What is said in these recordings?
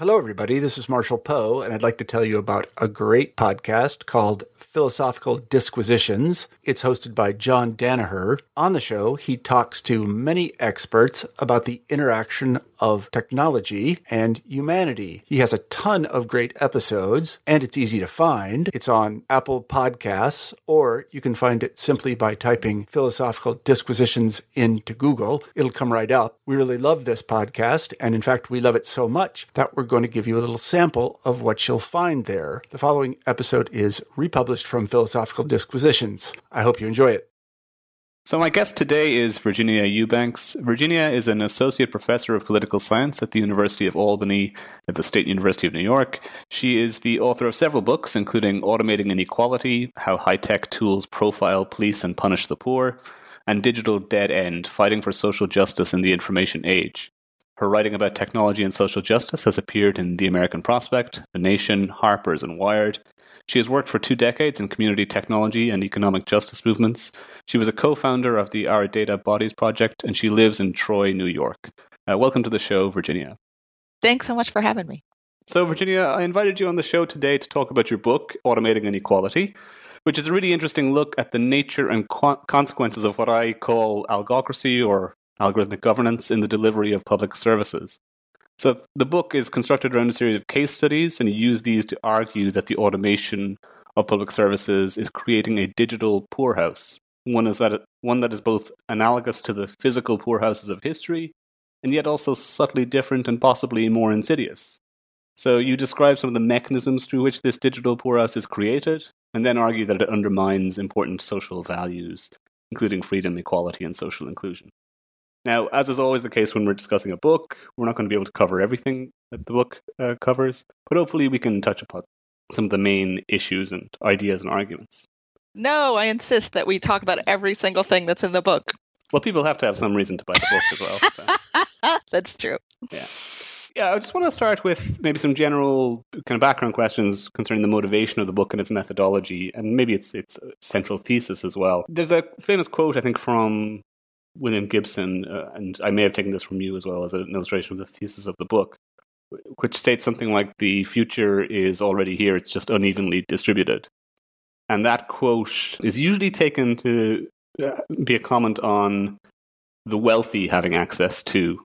Hello, everybody. This is Marshall Poe, and I'd like to tell you about a great podcast called Philosophical Disquisitions. It's hosted by John Danaher. On the show, he talks to many experts about the interaction of technology and humanity. He has a ton of great episodes, and it's easy to find. It's on Apple Podcasts, or you can find it simply by typing Philosophical Disquisitions into Google. It'll come right up. We really love this podcast, and in fact, we love it so much that we're going to give you a little sample of what you'll find there. The following episode is republished from Philosophical Disquisitions. I hope you enjoy it. So, my guest today is Virginia Eubanks. Virginia is an associate professor of political science at the University of Albany at the State University of New York. She is the author of several books, including Automating Inequality How High Tech Tools Profile, Police, and Punish the Poor, and Digital Dead End Fighting for Social Justice in the Information Age. Her writing about technology and social justice has appeared in The American Prospect, The Nation, Harper's, and Wired. She has worked for two decades in community technology and economic justice movements. She was a co founder of the Our Data Bodies Project, and she lives in Troy, New York. Uh, welcome to the show, Virginia. Thanks so much for having me. So, Virginia, I invited you on the show today to talk about your book, Automating Inequality, which is a really interesting look at the nature and co- consequences of what I call algocracy or algorithmic governance in the delivery of public services. So the book is constructed around a series of case studies, and you use these to argue that the automation of public services is creating a digital poorhouse. One is that one that is both analogous to the physical poorhouses of history, and yet also subtly different and possibly more insidious. So you describe some of the mechanisms through which this digital poorhouse is created, and then argue that it undermines important social values, including freedom, equality, and social inclusion. Now, as is always the case when we're discussing a book, we're not going to be able to cover everything that the book uh, covers, but hopefully we can touch upon some of the main issues and ideas and arguments. No, I insist that we talk about every single thing that's in the book. Well, people have to have some reason to buy the book as well. So. that's true. Yeah. Yeah, I just want to start with maybe some general kind of background questions concerning the motivation of the book and its methodology, and maybe its its central thesis as well. There's a famous quote, I think, from William Gibson, uh, and I may have taken this from you as well as an illustration of the thesis of the book, which states something like the future is already here, it's just unevenly distributed. And that quote is usually taken to uh, be a comment on the wealthy having access to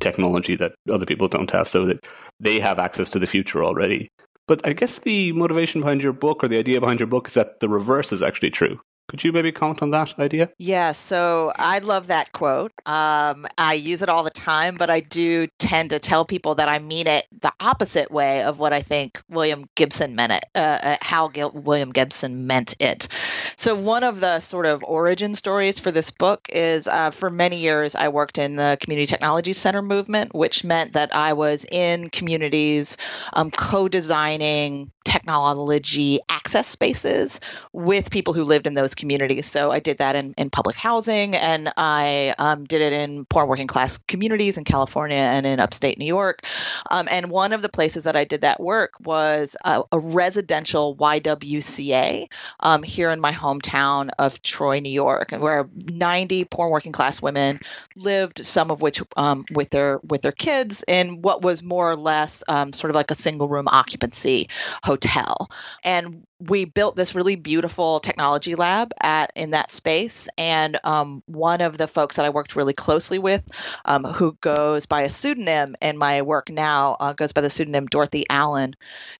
technology that other people don't have, so that they have access to the future already. But I guess the motivation behind your book or the idea behind your book is that the reverse is actually true. Could you maybe comment on that idea? Yeah, so I love that quote. Um, I use it all the time, but I do tend to tell people that I mean it the opposite way of what I think William Gibson meant it, uh, uh how William Gibson meant it. So, one of the sort of origin stories for this book is uh, for many years I worked in the Community Technology Center movement, which meant that I was in communities um, co designing technology access spaces with people who lived in those communities. So I did that in, in public housing and I um, did it in poor working class communities in California and in upstate New York. Um, and one of the places that I did that work was a, a residential YWCA um, here in my hometown of Troy, New York, where 90 poor working class women lived, some of which um, with their with their kids in what was more or less um, sort of like a single room occupancy hotel. And we built this really beautiful technology lab at in that space, and um, one of the folks that I worked really closely with, um, who goes by a pseudonym in my work now, uh, goes by the pseudonym Dorothy Allen.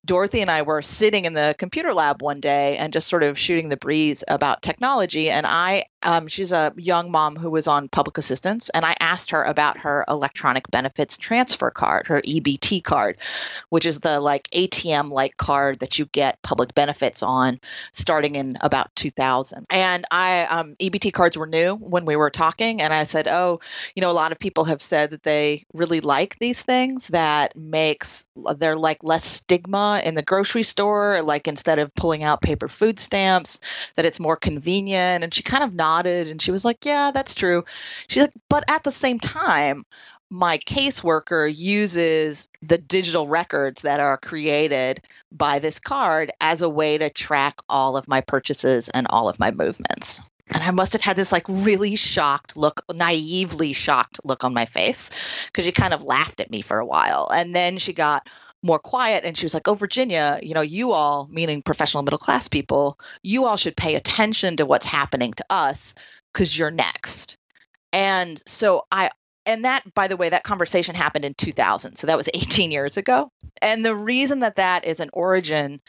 Dorothy and I were sitting in the computer lab one day and just sort of shooting the breeze about technology, and I um, she's a young mom who was on public assistance, and I asked her about her electronic benefits transfer card, her EBT card, which is the like ATM like card that you get public benefits on starting in about 2000. And I, um, EBT cards were new when we were talking, and I said, Oh, you know, a lot of people have said that they really like these things that makes they're like less stigma in the grocery store, like instead of pulling out paper food stamps, that it's more convenient. And she kind of nodded nodded and she was like, Yeah, that's true. She's like, But at the same time, my caseworker uses the digital records that are created by this card as a way to track all of my purchases and all of my movements. And I must have had this like really shocked look, naively shocked look on my face because she kind of laughed at me for a while. And then she got more quiet and she was like oh virginia you know you all meaning professional middle class people you all should pay attention to what's happening to us because you're next and so i and that by the way that conversation happened in 2000 so that was 18 years ago. And the reason that that is an origin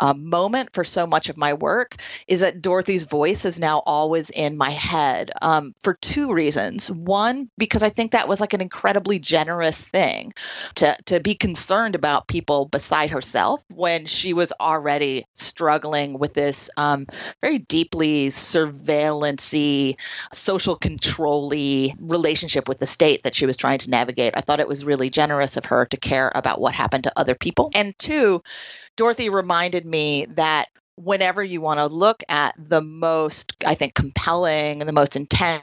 um, moment for so much of my work is that Dorothy's voice is now always in my head um, for two reasons. One, because I think that was like an incredibly generous thing to, to be concerned about people beside herself when she was already struggling with this um, very deeply surveillancy, social control relationship with the state that she was trying to navigate. I thought it was really generous of her to care about what happened to other people. And two, Dorothy reminded me that whenever you want to look at the most, I think, compelling and the most intense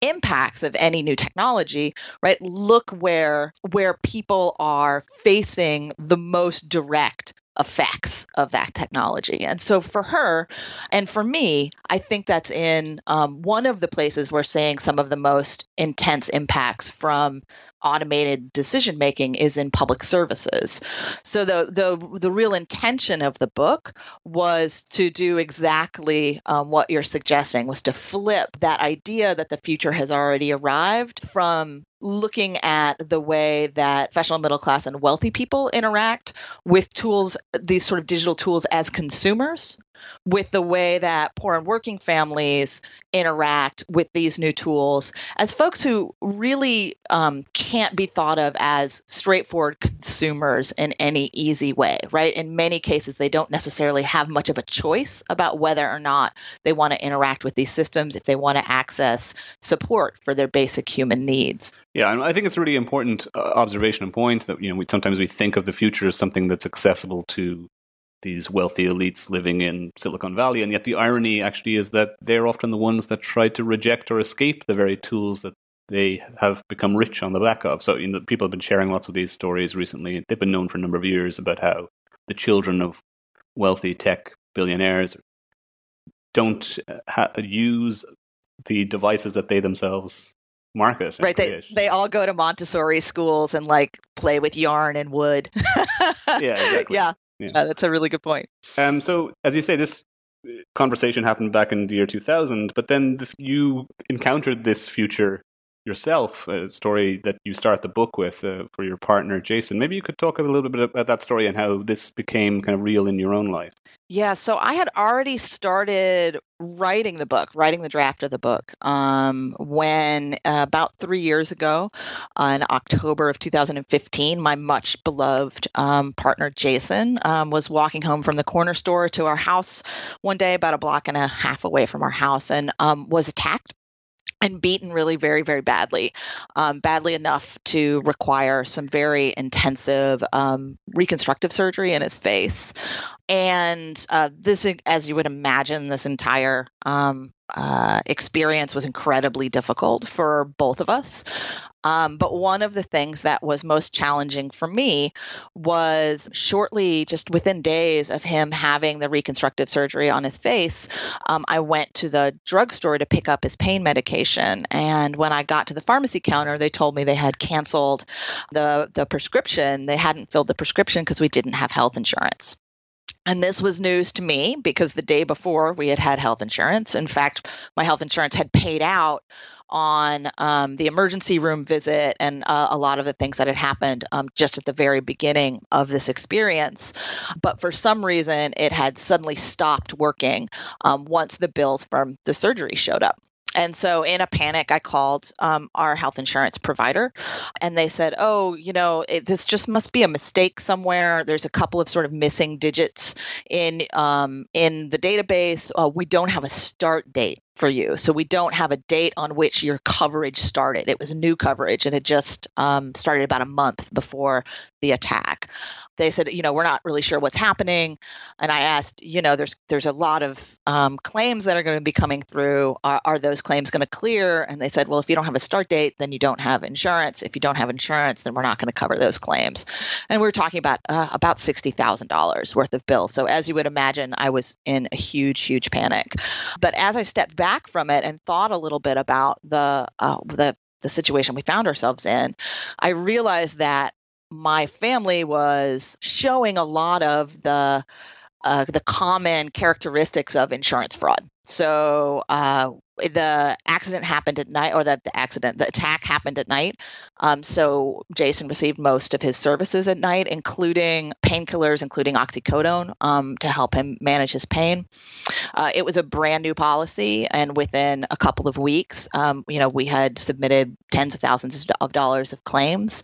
impacts of any new technology right look where where people are facing the most direct effects of that technology. And so for her and for me, I think that's in um, one of the places we're seeing some of the most intense impacts from automated decision making is in public services. So the the the real intention of the book was to do exactly um, what you're suggesting was to flip that idea that the future has already arrived from looking at the way that professional middle class and wealthy people interact with tools these sort of digital tools as consumers with the way that poor and working families interact with these new tools as folks who really um, can't be thought of as straightforward consumers in any easy way, right? In many cases, they don't necessarily have much of a choice about whether or not they want to interact with these systems if they want to access support for their basic human needs. Yeah, and I think it's a really important uh, observation and point that you know we, sometimes we think of the future as something that's accessible to these wealthy elites living in Silicon Valley. And yet the irony actually is that they're often the ones that try to reject or escape the very tools that they have become rich on the back of. So you know, people have been sharing lots of these stories recently. They've been known for a number of years about how the children of wealthy tech billionaires don't uh, ha- use the devices that they themselves market. Right. They, they all go to Montessori schools and like play with yarn and wood. yeah, exactly. Yeah. Yeah. Uh, that's a really good point. Um, so, as you say, this uh, conversation happened back in the year 2000, but then you encountered this future yourself, a story that you start the book with uh, for your partner, Jason. Maybe you could talk a little bit about that story and how this became kind of real in your own life. Yeah, so I had already started writing the book, writing the draft of the book, um, when uh, about three years ago, uh, in October of 2015, my much beloved um, partner Jason um, was walking home from the corner store to our house one day, about a block and a half away from our house, and um, was attacked and beaten really very very badly um, badly enough to require some very intensive um, reconstructive surgery in his face. And uh, this as you would imagine this entire um, uh, experience was incredibly difficult for both of us. Um, but one of the things that was most challenging for me was shortly, just within days of him having the reconstructive surgery on his face, um, I went to the drugstore to pick up his pain medication. And when I got to the pharmacy counter, they told me they had canceled the, the prescription. They hadn't filled the prescription because we didn't have health insurance. And this was news to me because the day before we had had health insurance. In fact, my health insurance had paid out on um, the emergency room visit and uh, a lot of the things that had happened um, just at the very beginning of this experience. But for some reason, it had suddenly stopped working um, once the bills from the surgery showed up. And so, in a panic, I called um, our health insurance provider, and they said, "Oh, you know, it, this just must be a mistake somewhere. There's a couple of sort of missing digits in um, in the database. Uh, we don't have a start date for you, so we don't have a date on which your coverage started. It was new coverage, and it just um, started about a month before the attack." They said, you know, we're not really sure what's happening. And I asked, you know, there's there's a lot of um, claims that are going to be coming through. Are, are those claims going to clear? And they said, well, if you don't have a start date, then you don't have insurance. If you don't have insurance, then we're not going to cover those claims. And we were talking about uh, about sixty thousand dollars worth of bills. So as you would imagine, I was in a huge, huge panic. But as I stepped back from it and thought a little bit about the uh, the the situation we found ourselves in, I realized that my family was showing a lot of the uh, the common characteristics of insurance fraud. So uh, the accident happened at night, or the, the accident, the attack happened at night. Um, so Jason received most of his services at night, including painkillers, including oxycodone, um, to help him manage his pain. Uh, it was a brand new policy, and within a couple of weeks, um, you know, we had submitted tens of thousands of dollars of claims,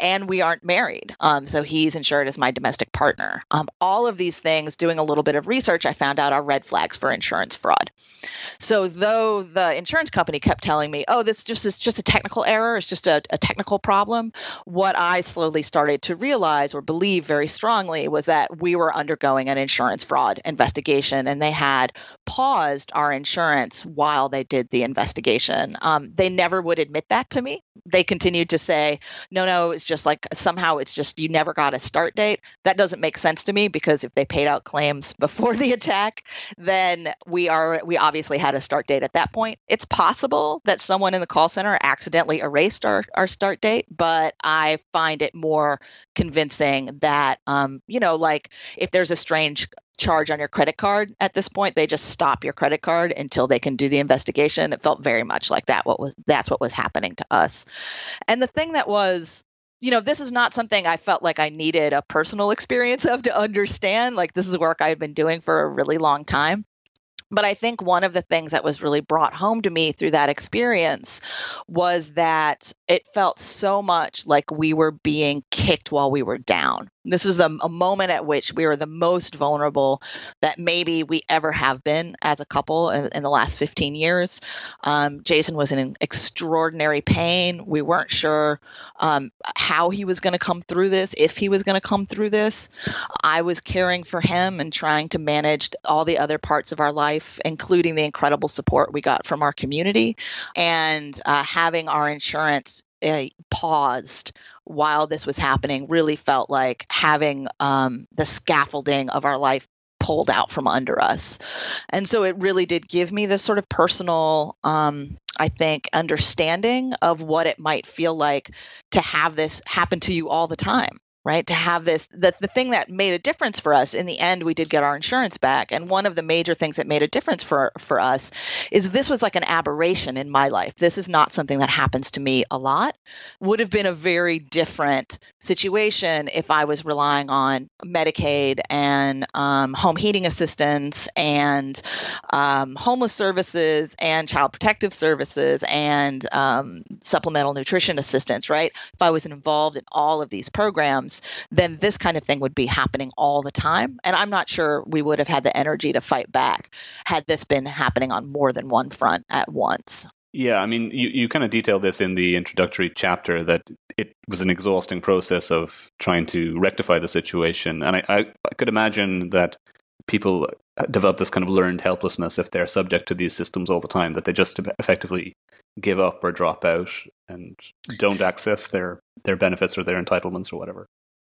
and we aren't married. Um, so he's insured as my domestic partner. Um, all of these things, doing a little bit of research, I found out are red flags for insurance fraud. So though the insurance company kept telling me, "Oh, this just is just a technical error, it's just a, a technical problem," what I slowly started to realize or believe very strongly was that we were undergoing an insurance fraud investigation, and they had paused our insurance while they did the investigation. Um, they never would admit that to me. They continued to say, "No, no, it's just like somehow it's just you never got a start date." That doesn't make sense to me because if they paid out claims before the attack, then we are we obviously had a start date at that point. It's possible that someone in the call center accidentally erased our, our start date, but I find it more convincing that, um, you know, like if there's a strange charge on your credit card at this point they just stop your credit card until they can do the investigation it felt very much like that what was that's what was happening to us and the thing that was you know, this is not something I felt like I needed a personal experience of to understand. Like, this is work I've been doing for a really long time. But I think one of the things that was really brought home to me through that experience was that it felt so much like we were being kicked while we were down. This was a, a, moment at which we were the most vulnerable that maybe we ever have been as a couple in, in the last 15 years. Um, Jason was in extraordinary pain. We weren't sure um, how he was going to come through this, if he was going to come through this. I was caring for him and trying to manage all the other parts of our life, including the incredible support we got from our community and uh, having our insurance paused while this was happening really felt like having um, the scaffolding of our life pulled out from under us. And so it really did give me this sort of personal, um, I think, understanding of what it might feel like to have this happen to you all the time right to have this the, the thing that made a difference for us in the end we did get our insurance back and one of the major things that made a difference for for us is this was like an aberration in my life. This is not something that happens to me a lot. Would have been a very different situation if i was relying on medicaid and um, home heating assistance and um, homeless services and child protective services and um, supplemental nutrition assistance right? If i was involved in all of these programs then this kind of thing would be happening all the time. And I'm not sure we would have had the energy to fight back had this been happening on more than one front at once. Yeah, I mean, you, you kind of detailed this in the introductory chapter that it was an exhausting process of trying to rectify the situation. And I, I, I could imagine that people develop this kind of learned helplessness if they're subject to these systems all the time, that they just effectively give up or drop out and don't access their, their benefits or their entitlements or whatever.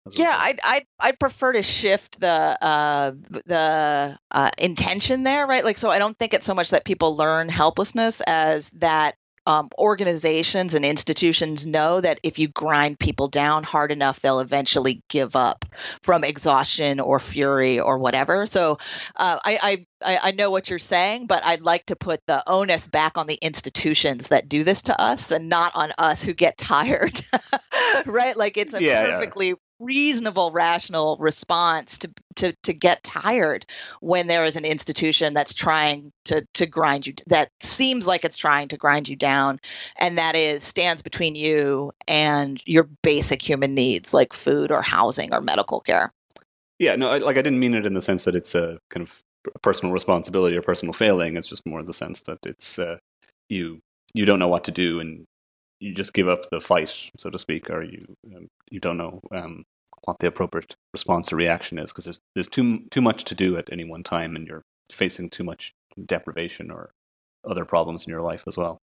Yeah, I'd, I'd I'd prefer to shift the uh, the uh, intention there, right? Like, so I don't think it's so much that people learn helplessness as that um, organizations and institutions know that if you grind people down hard enough, they'll eventually give up from exhaustion or fury or whatever. So uh, I, I, I know what you're saying, but I'd like to put the onus back on the institutions that do this to us and not on us who get tired. right? Like it's a yeah, perfectly yeah reasonable rational response to, to to get tired when there is an institution that's trying to to grind you that seems like it's trying to grind you down and that is stands between you and your basic human needs like food or housing or medical care. Yeah no I, like i didn't mean it in the sense that it's a kind of personal responsibility or personal failing. It's just more the sense that it's uh, you you don't know what to do and you just give up the fight, so to speak, or you um, you don't know um, what the appropriate response or reaction is because there's there's too too much to do at any one time, and you're facing too much deprivation or other problems in your life as well.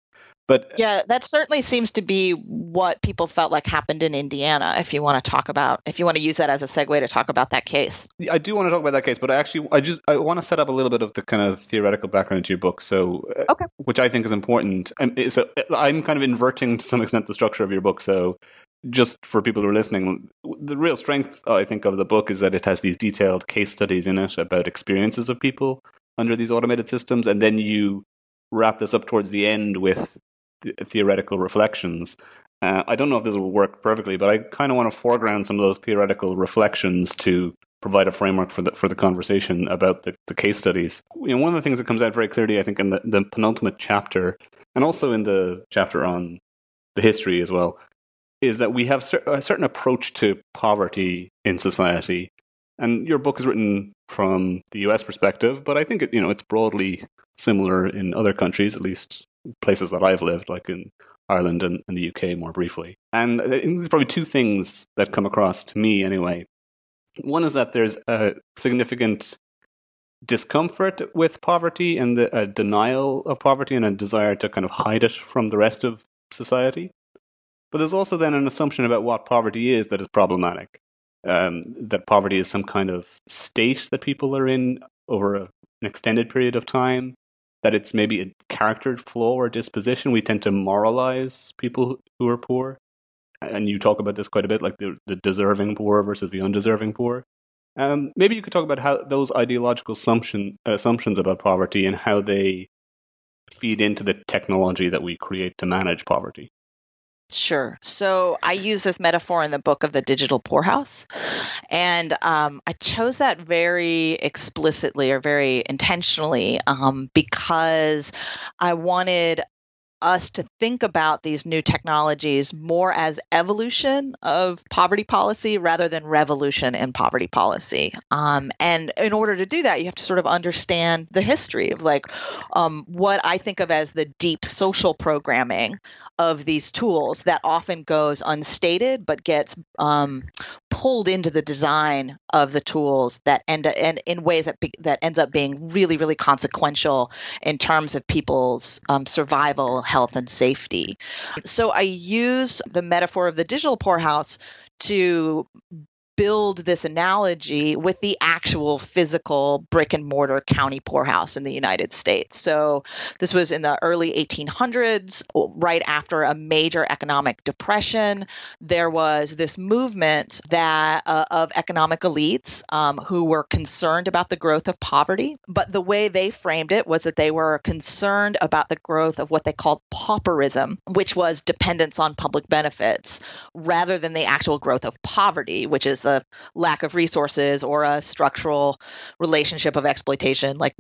But yeah, that certainly seems to be what people felt like happened in Indiana. If you want to talk about, if you want to use that as a segue to talk about that case, I do want to talk about that case. But I actually, I just, I want to set up a little bit of the kind of theoretical background to your book. So, uh, okay. which I think is important. And so, I'm kind of inverting to some extent the structure of your book. So, just for people who are listening, the real strength I think of the book is that it has these detailed case studies in it about experiences of people under these automated systems, and then you wrap this up towards the end with theoretical reflections. Uh, I don't know if this will work perfectly, but I kind of want to foreground some of those theoretical reflections to provide a framework for the for the conversation about the, the case studies. You know, one of the things that comes out very clearly, I think, in the, the penultimate chapter, and also in the chapter on the history as well, is that we have a certain approach to poverty in society. And your book is written from the US perspective, but I think it, you know it's broadly similar in other countries, at least places that I've lived, like in Ireland and, and the UK more briefly. And there's probably two things that come across to me anyway. One is that there's a significant discomfort with poverty and the, a denial of poverty and a desire to kind of hide it from the rest of society. But there's also then an assumption about what poverty is that is problematic. Um, that poverty is some kind of state that people are in over a, an extended period of time. That it's maybe a character flaw or disposition. We tend to moralize people who are poor, and you talk about this quite a bit, like the, the deserving poor versus the undeserving poor. Um, maybe you could talk about how those ideological assumption, assumptions about poverty and how they feed into the technology that we create to manage poverty. Sure. So I use this metaphor in the book of the digital poorhouse. And um, I chose that very explicitly or very intentionally um, because I wanted us to think about these new technologies more as evolution of poverty policy rather than revolution in poverty policy. Um, and in order to do that, you have to sort of understand the history of like um, what I think of as the deep social programming of these tools that often goes unstated but gets um, pulled into the design of the tools that end and in ways that be, that ends up being really really consequential in terms of people's um, survival health and safety. So i use the metaphor of the digital poorhouse to build this analogy with the actual physical brick and mortar county poorhouse in the United States. So this was in the early 1800s, right after a major economic depression. There was this movement that uh, of economic elites um, who were concerned about the growth of poverty, but the way they framed it was that they were concerned about the growth of what they called pauperism, which was dependence on public benefits, rather than the actual growth of poverty, which is a lack of resources or a structural relationship of exploitation, like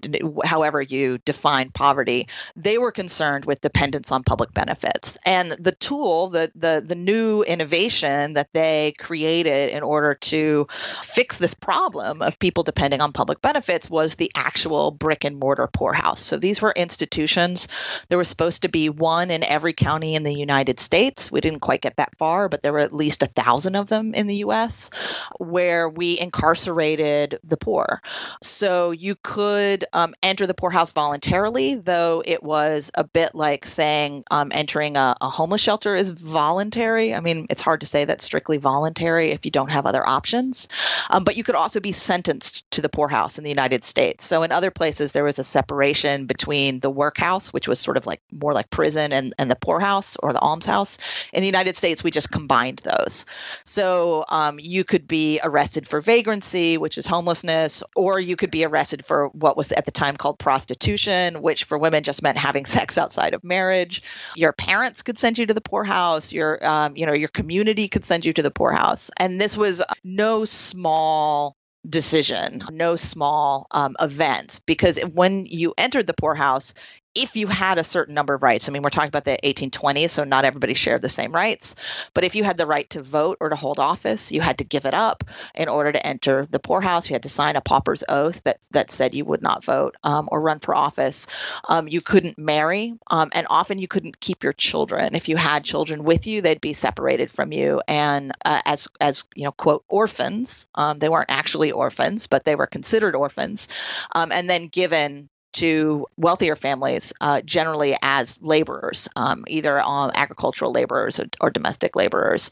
however you define poverty, they were concerned with dependence on public benefits. And the tool, the the the new innovation that they created in order to fix this problem of people depending on public benefits was the actual brick and mortar poorhouse. So these were institutions. There was supposed to be one in every county in the United States. We didn't quite get that far, but there were at least a thousand of them in the U.S where we incarcerated the poor. So you could um, enter the poorhouse voluntarily, though it was a bit like saying um, entering a, a homeless shelter is voluntary. I mean, it's hard to say that's strictly voluntary if you don't have other options. Um, but you could also be sentenced to the poorhouse in the United States. So in other places, there was a separation between the workhouse, which was sort of like more like prison, and, and the poorhouse or the almshouse. In the United States, we just combined those. So um, you could be arrested for vagrancy, which is homelessness, or you could be arrested for what was at the time called prostitution, which for women just meant having sex outside of marriage. Your parents could send you to the poorhouse. Your, um, you know, your community could send you to the poorhouse. And this was no small decision, no small um, event, because when you entered the poorhouse, if you had a certain number of rights, I mean, we're talking about the 1820s, so not everybody shared the same rights. But if you had the right to vote or to hold office, you had to give it up in order to enter the poorhouse. You had to sign a pauper's oath that that said you would not vote um, or run for office. Um, you couldn't marry, um, and often you couldn't keep your children. If you had children with you, they'd be separated from you, and uh, as as you know, quote orphans. Um, they weren't actually orphans, but they were considered orphans, um, and then given to wealthier families, uh, generally as laborers, um, either um, agricultural laborers or, or, domestic laborers.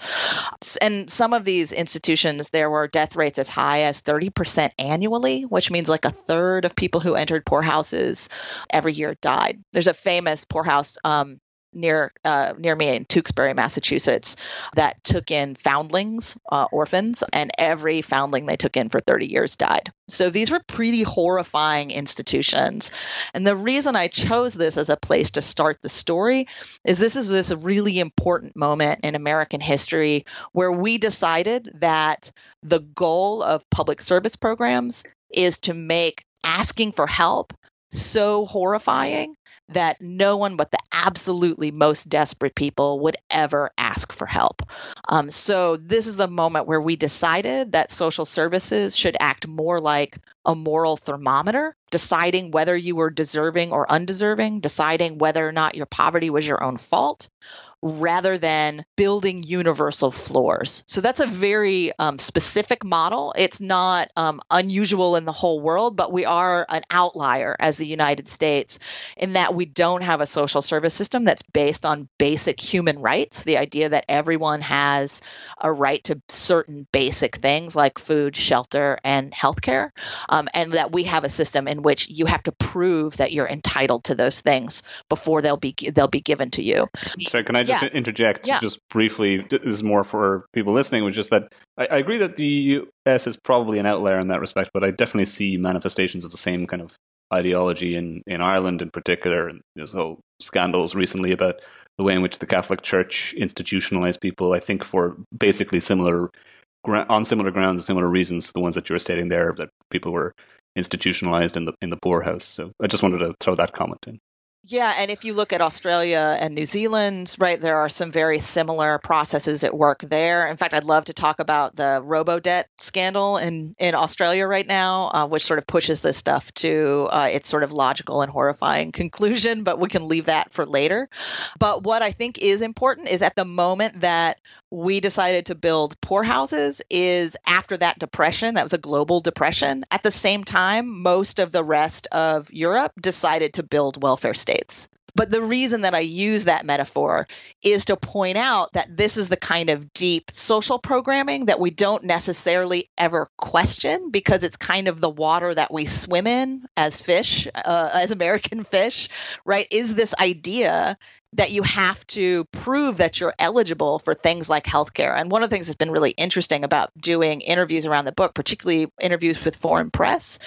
And some of these institutions, there were death rates as high as 30% annually, which means like a third of people who entered poorhouses every year died. There's a famous poorhouse um, near uh, near me in Tewksbury, Massachusetts, that took in foundlings, uh, orphans, and every foundling they took in for 30 years died. So these were pretty horrifying institutions. And the reason I chose this as a place to start the story is this is this really important moment in American history where we decided that the goal of public service programs is to make asking for help so horrifying that no one but the absolutely most desperate people would ever ask for help. Um, so, this is the moment where we decided that social services should act more like a moral thermometer, deciding whether you were deserving or undeserving, deciding whether or not your poverty was your own fault, rather than building universal floors. So that's a very um, specific model. It's not um, unusual in the whole world, but we are an outlier as the United States in that we don't have a social service system that's based on basic human rights, the idea that everyone has a right to certain basic things like food, shelter, and healthcare, um, and that we have a system in which you have to prove that you're entitled to those things before they'll be they'll be given to you. So can I just yeah. interject yeah. just briefly? This is more for people listening, which is that I, I agree that the U.S. is probably an outlier in that respect, but I definitely see manifestations of the same kind of ideology in, in Ireland in particular. And there's whole scandals recently about the way in which the Catholic Church institutionalized people, I think for basically similar, on similar grounds and similar reasons, to the ones that you were stating there, that people were institutionalized in the in the poorhouse. So I just wanted to throw that comment in. Yeah, and if you look at Australia and New Zealand, right, there are some very similar processes at work there. In fact, I'd love to talk about the robo debt scandal in, in Australia right now, uh, which sort of pushes this stuff to uh, its sort of logical and horrifying conclusion, but we can leave that for later. But what I think is important is at the moment that we decided to build poorhouses is after that depression, that was a global depression. At the same time, most of the rest of Europe decided to build welfare states. But the reason that I use that metaphor is to point out that this is the kind of deep social programming that we don't necessarily ever question because it's kind of the water that we swim in as fish, uh, as American fish, right? Is this idea that you have to prove that you're eligible for things like healthcare. And one of the things that's been really interesting about doing interviews around the book, particularly interviews with foreign press,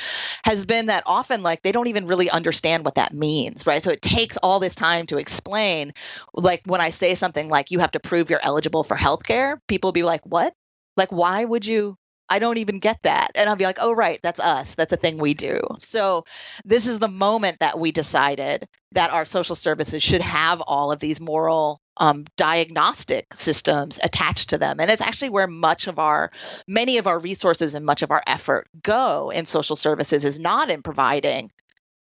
has been that often like they don't even really understand what that means, right? So it takes all this time to explain. Like when I say something like you have to prove you're eligible for healthcare, people will be like, "What? Like why would you I don't even get that. And I'll be like, oh, right, that's us. That's a thing we do. So, this is the moment that we decided that our social services should have all of these moral um, diagnostic systems attached to them. And it's actually where much of our, many of our resources and much of our effort go in social services is not in providing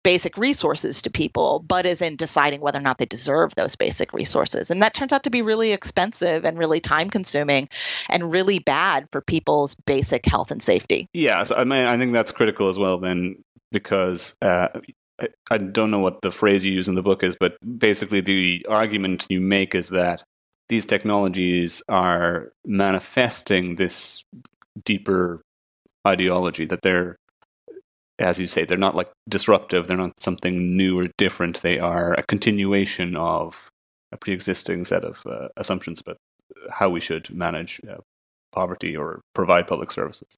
basic resources to people, but is in deciding whether or not they deserve those basic resources. And that turns out to be really expensive and really time consuming and really bad for people's basic health and safety. Yeah, I mean, I think that's critical as well, then, because uh, I, I don't know what the phrase you use in the book is, but basically the argument you make is that these technologies are manifesting this deeper ideology that they're as you say they're not like disruptive they're not something new or different they are a continuation of a pre-existing set of uh, assumptions about how we should manage uh, poverty or provide public services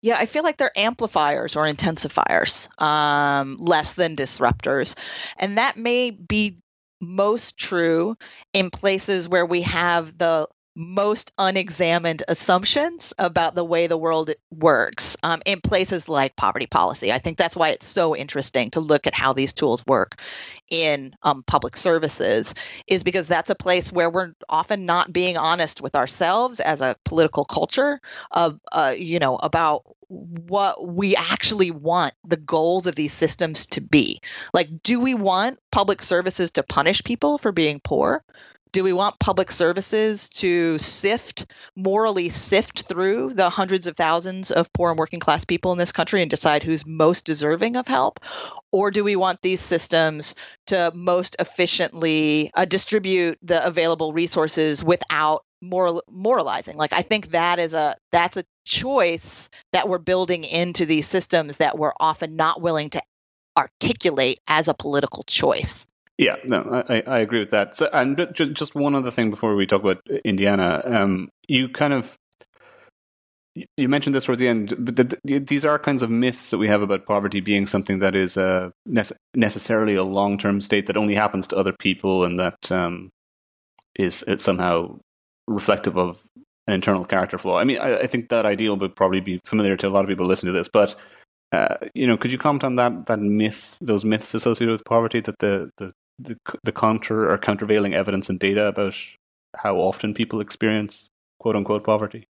yeah, I feel like they're amplifiers or intensifiers, um, less than disruptors. And that may be most true in places where we have the most unexamined assumptions about the way the world works um, in places like poverty policy. I think that's why it's so interesting to look at how these tools work in um, public services, is because that's a place where we're often not being honest with ourselves as a political culture of, uh, you know, about what we actually want the goals of these systems to be. Like, do we want public services to punish people for being poor? Do we want public services to sift, morally sift through the hundreds of thousands of poor and working class people in this country and decide who's most deserving of help? Or do we want these systems to most efficiently uh, distribute the available resources without moral, moralizing? Like, I think that is a that's a choice that we're building into these systems that we're often not willing to articulate as a political choice. Yeah, no, I, I agree with that. So, and just one other thing before we talk about Indiana, um, you kind of you mentioned this towards the end, but the, the, these are kinds of myths that we have about poverty being something that is uh, nece- necessarily a long-term state that only happens to other people and that um, is somehow reflective of an internal character flaw. I mean, I, I, think that ideal would probably be familiar to a lot of people listening to this, but uh, you know, could you comment on that that myth, those myths associated with poverty that the the the, the counter or countervailing evidence and data about how often people experience quote unquote poverty?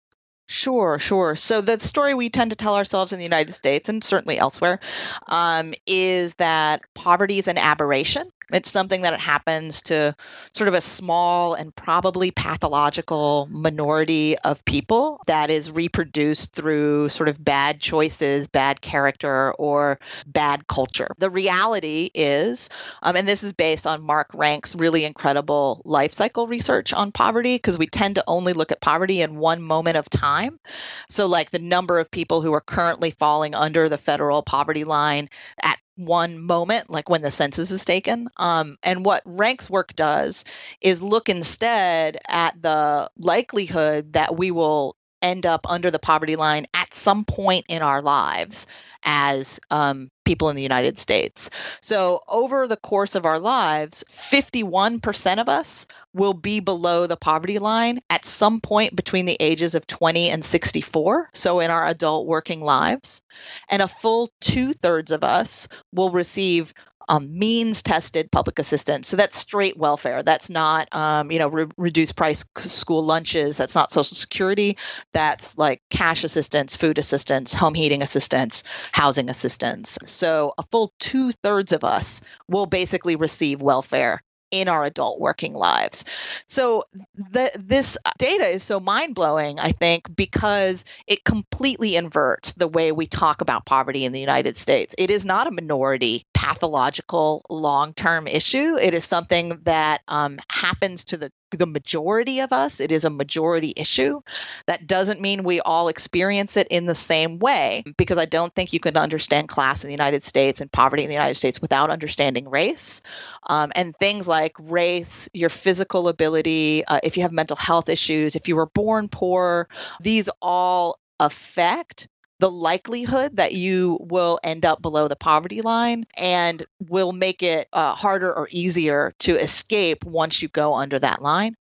Sure, sure. So the story we tend to tell ourselves in the United States and certainly elsewhere um, is that poverty is an aberration. It's something that happens to sort of a small and probably pathological minority of people that is reproduced through sort of bad choices, bad character, or bad culture. The reality is, um, and this is based on Mark Rank's really incredible life cycle research on poverty, because we tend to only look at poverty in one moment of time. So, like the number of people who are currently falling under the federal poverty line at one moment, like when the census is taken. Um, and what Rank's work does is look instead at the likelihood that we will end up under the poverty line at some point in our lives as um, people in the United States. So, over the course of our lives, 51% of us will be below the poverty line at some point between the ages of 20 and 64. So, in our adult working lives. And a full two thirds of us will receive um, means tested public assistance. So that's straight welfare. That's not, um, you know, re- reduced price school lunches. That's not Social Security. That's like cash assistance, food assistance, home heating assistance, housing assistance. So a full two thirds of us will basically receive welfare in our adult working lives. So the, this data is so mind blowing, I think, because it completely inverts the way we talk about poverty in the United States. It is not a minority pathological long term issue. It is something that um, happens to the the majority of us. It is a majority issue. That doesn't mean we all experience it in the same way, because I don't think you can understand class in the United States and poverty in the United States without understanding race. Um, and things like race, your physical ability, uh, if you have mental health issues, if you were born poor, these all affect the likelihood that you will end up below the poverty line and will make it uh, harder or easier to escape once you go under that line.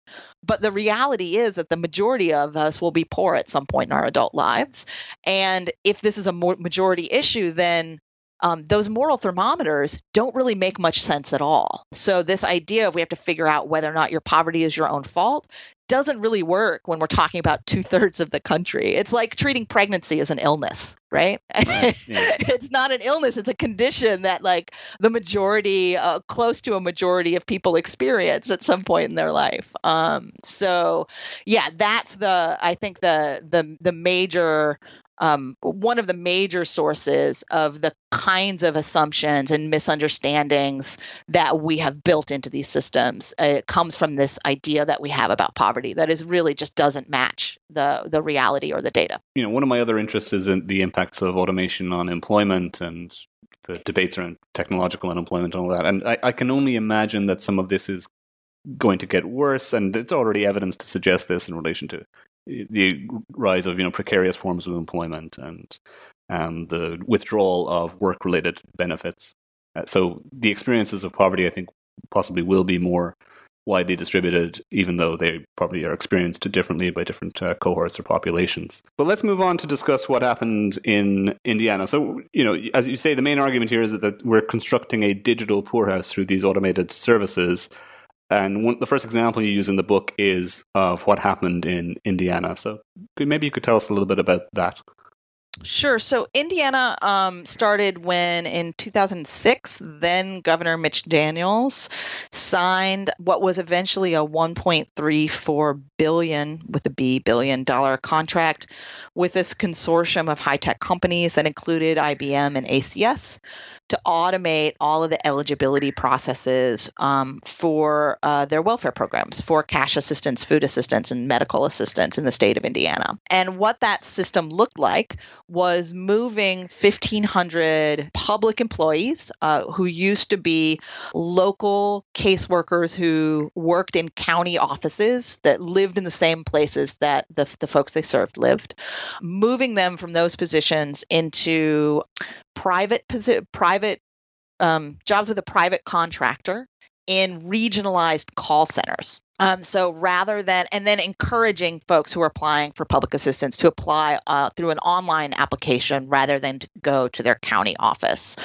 But the reality is that the majority of us will be poor at some point in our adult lives. And if this is a majority issue, then um, those moral thermometers don't really make much sense at all. So, this idea of we have to figure out whether or not your poverty is your own fault doesn't really work when we're talking about two thirds of the country. It's like treating pregnancy as an illness, right? Yeah. it's not an illness; it's a condition that like the majority, uh, close to a majority of people experience at some point in their life. Um, so, yeah, that's the I think the the the major um, one of the major sources of the kinds of assumptions and misunderstandings that we have built into these systems. Uh, it comes from this idea that we have about poverty that is really just doesn't match the the reality or the data. You know, one of my other interests is in the impacts of automation on employment and the debates around technological unemployment and all that. And I, I can only imagine that some of this is going to get worse, and it's already evidence to suggest this in relation to the rise of you know precarious forms of employment and um, the withdrawal of work-related benefits. Uh, so the experiences of poverty, I think, possibly will be more widely distributed, even though they probably are experienced differently by different uh, cohorts or populations. But let's move on to discuss what happened in Indiana. So, you know, as you say, the main argument here is that we're constructing a digital poorhouse through these automated services. And one, the first example you use in the book is of what happened in Indiana. So maybe you could tell us a little bit about that. Sure. So Indiana um, started when in 2006, then Governor Mitch Daniels signed what was eventually a 1.34 billion with a B billion dollar contract with this consortium of high tech companies that included IBM and ACS to automate all of the eligibility processes um, for uh, their welfare programs for cash assistance, food assistance, and medical assistance in the state of Indiana. And what that system looked like was moving 1,500 public employees uh, who used to be local caseworkers who worked in county offices that lived in the same places that the, the folks they served lived, moving them from those positions into private private um, jobs with a private contractor in regionalized call centers. Um, so rather than, and then encouraging folks who are applying for public assistance to apply uh, through an online application rather than to go to their county office.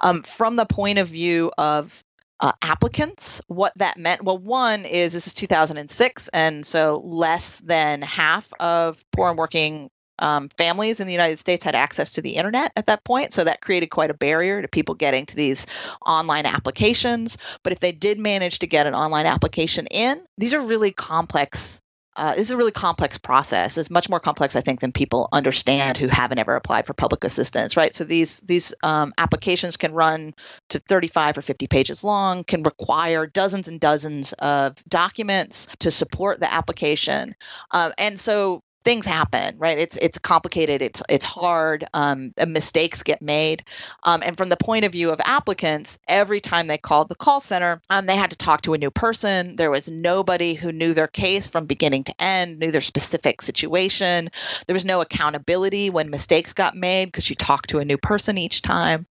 Um, from the point of view of uh, applicants, what that meant, well, one is this is 2006, and so less than half of poor and working um, families in the United States had access to the internet at that point. So that created quite a barrier to people getting to these online applications. But if they did manage to get an online application in, these are really complex. Uh, this is a really complex process. It's much more complex, I think, than people understand who haven't ever applied for public assistance, right? So these these um, applications can run to 35 or 50 pages long, can require dozens and dozens of documents to support the application, um, and so things happen, right? It's it's complicated. It's it's hard. Um, mistakes get made. Um, and from the point of view of applicants, every time they called the call center, um, they had to talk to a new person. There was nobody who knew their case from beginning to end, knew their specific situation. There was no accountability when mistakes got made because you talked to a new person each time.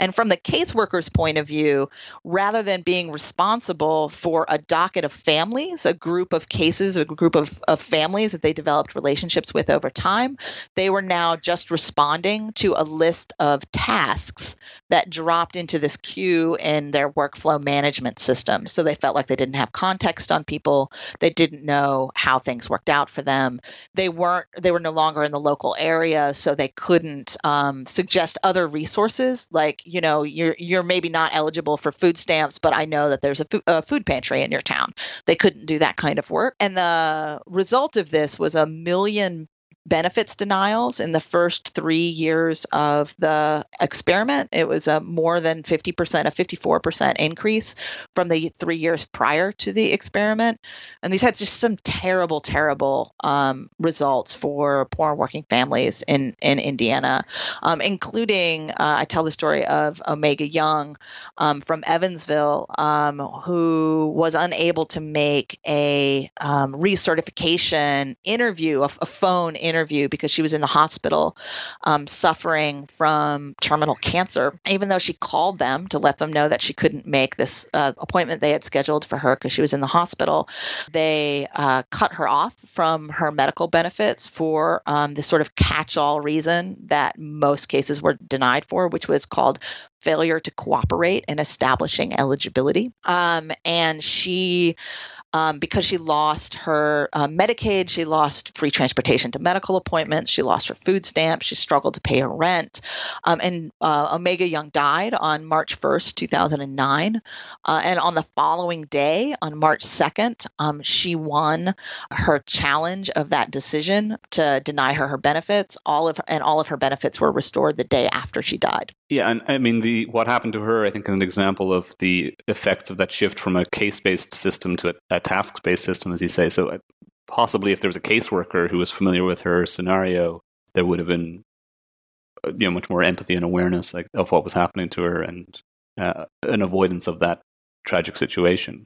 And from the caseworker's point of view, rather than being responsible for a docket of families, a group of cases, a group of, of families that they developed relationships with over time, they were now just responding to a list of tasks that dropped into this queue in their workflow management system. So they felt like they didn't have context on people, they didn't know how things worked out for them. They weren't they were no longer in the local area, so they couldn't um, suggest other resources like you know you're you're maybe not eligible for food stamps but i know that there's a, fu- a, food pantry in your town they couldn't do that kind of work and the result of this was a million million benefits denials in the first three years of the experiment. It was a more than 50%, a 54% increase from the three years prior to the experiment. And these had just some terrible, terrible um, results for poor working families in, in Indiana, um, including uh, I tell the story of Omega Young um, from Evansville, um, who was unable to make a um, recertification interview, a, a phone interview interview because she was in the hospital um, suffering from terminal cancer. Even though she called them to let them know that she couldn't make this uh, appointment they had scheduled for her because she was in the hospital, they uh, cut her off from her medical benefits for um, this sort of catch all reason that most cases were denied for, which was called failure to cooperate in establishing eligibility. Um, and she um, because she lost her uh, Medicaid, she lost free transportation to medical appointments, she lost her food stamps, she struggled to pay her rent. Um, and uh, Omega Young died on March 1st, 2009. Uh, and on the following day, on March 2nd, um, she won her challenge of that decision to deny her her benefits. All of her, and all of her benefits were restored the day after she died. Yeah, and I mean the what happened to her, I think, is an example of the effects of that shift from a case-based system to a, a task-based system, as you say. So uh, possibly, if there was a caseworker who was familiar with her scenario, there would have been uh, you know much more empathy and awareness like, of what was happening to her and uh, an avoidance of that tragic situation.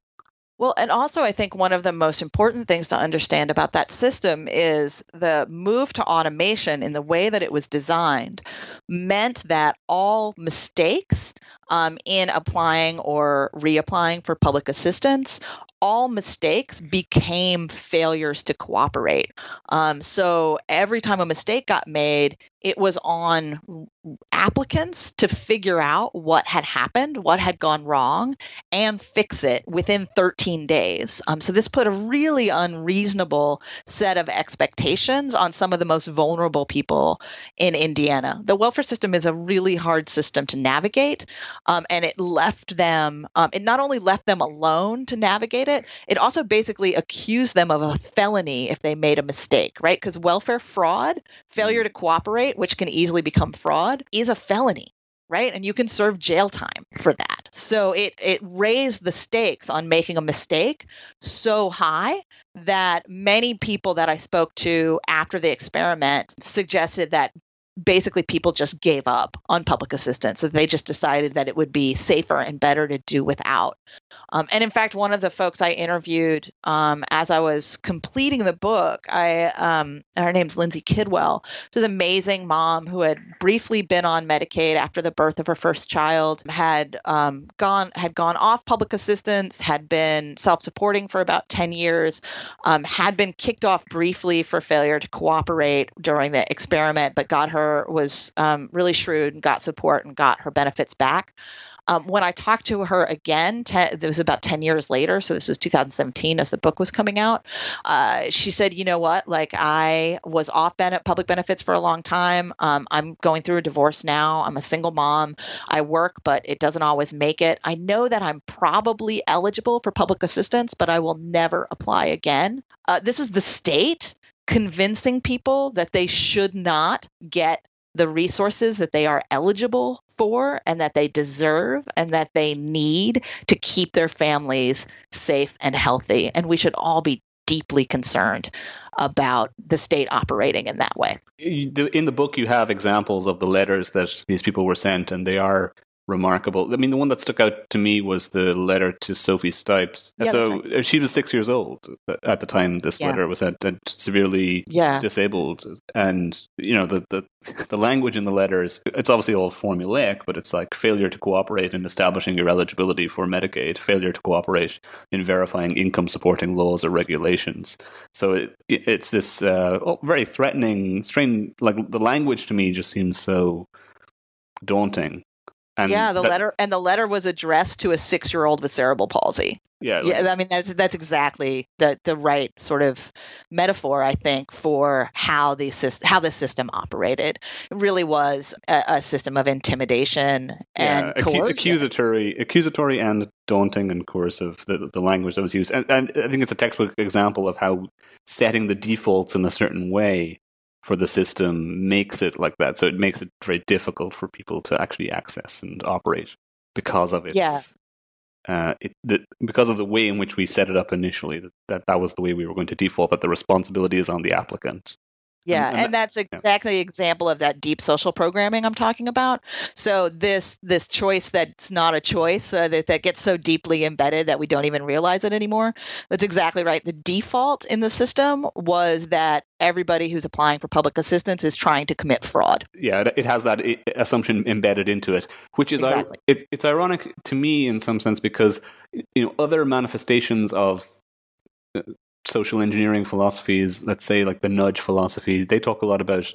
Well, and also, I think one of the most important things to understand about that system is the move to automation in the way that it was designed meant that all mistakes um, in applying or reapplying for public assistance, all mistakes became failures to cooperate. Um, so every time a mistake got made, it was on applicants to figure out what had happened, what had gone wrong, and fix it within 13 days. Um, so this put a really unreasonable set of expectations on some of the most vulnerable people in Indiana. The welfare system is a really hard system to navigate, um, and it left them, um, it not only left them alone to navigate it, it also basically accused them of a felony if they made a mistake, right? Because welfare fraud, failure to cooperate, which can easily become fraud, is a felony right and you can serve jail time for that so it it raised the stakes on making a mistake so high that many people that i spoke to after the experiment suggested that basically people just gave up on public assistance. That they just decided that it would be safer and better to do without. Um, and in fact one of the folks i interviewed um, as i was completing the book i um, her name's lindsay kidwell. An amazing mom who had briefly been on medicaid after the birth of her first child had um, gone had gone off public assistance had been self-supporting for about 10 years um, had been kicked off briefly for failure to cooperate during the experiment but got her was um, really shrewd and got support and got her benefits back. Um, when I talked to her again, ten, it was about 10 years later. So this was 2017 as the book was coming out. Uh, she said, you know what? Like I was off ben- public benefits for a long time. Um, I'm going through a divorce now. I'm a single mom. I work, but it doesn't always make it. I know that I'm probably eligible for public assistance, but I will never apply again. Uh, this is the state convincing people that they should not get the resources that they are eligible for and that they deserve and that they need to keep their families safe and healthy. And we should all be deeply concerned about the state operating in that way. In the book, you have examples of the letters that these people were sent, and they are remarkable. I mean, the one that stuck out to me was the letter to Sophie Stipes. Yeah, so right. she was six years old at the time this Yeah. letter was sent and severely Yeah. disabled. And, you know, the, the, the language in the letters, it's obviously all formulaic, but it's like failure to cooperate in establishing your eligibility for Medicaid, failure to cooperate in verifying income supporting laws or regulations. So it, it- it's this uh, oh, very threatening, strange, like the language to me just seems so daunting. And yeah, the that- letter and the letter was addressed to a six-year-old with cerebral palsy. Yeah, like- Yeah, I mean that's that's exactly the the right sort of metaphor I think for how the how the system operated. It really was a, a system of intimidation and acu- coercion. accusatory, accusatory, and daunting and coercive. The the language that was used, and, and I think it's a textbook example of how setting the defaults in a certain way for the system makes it like that. So it makes it very difficult for people to actually access and operate because of its. Yeah. Uh, it, the, because of the way in which we set it up initially, that, that that was the way we were going to default. That the responsibility is on the applicant. Yeah, and and, that's exactly the example of that deep social programming I'm talking about. So this this choice that's not a choice uh, that that gets so deeply embedded that we don't even realize it anymore. That's exactly right. The default in the system was that everybody who's applying for public assistance is trying to commit fraud. yeah, it, has that assumption embedded into it, which is Exactly. it, it's ironic to me in some sense because you know other manifestations of uh, social engineering philosophies, let's say like the nudge philosophy, they talk a lot about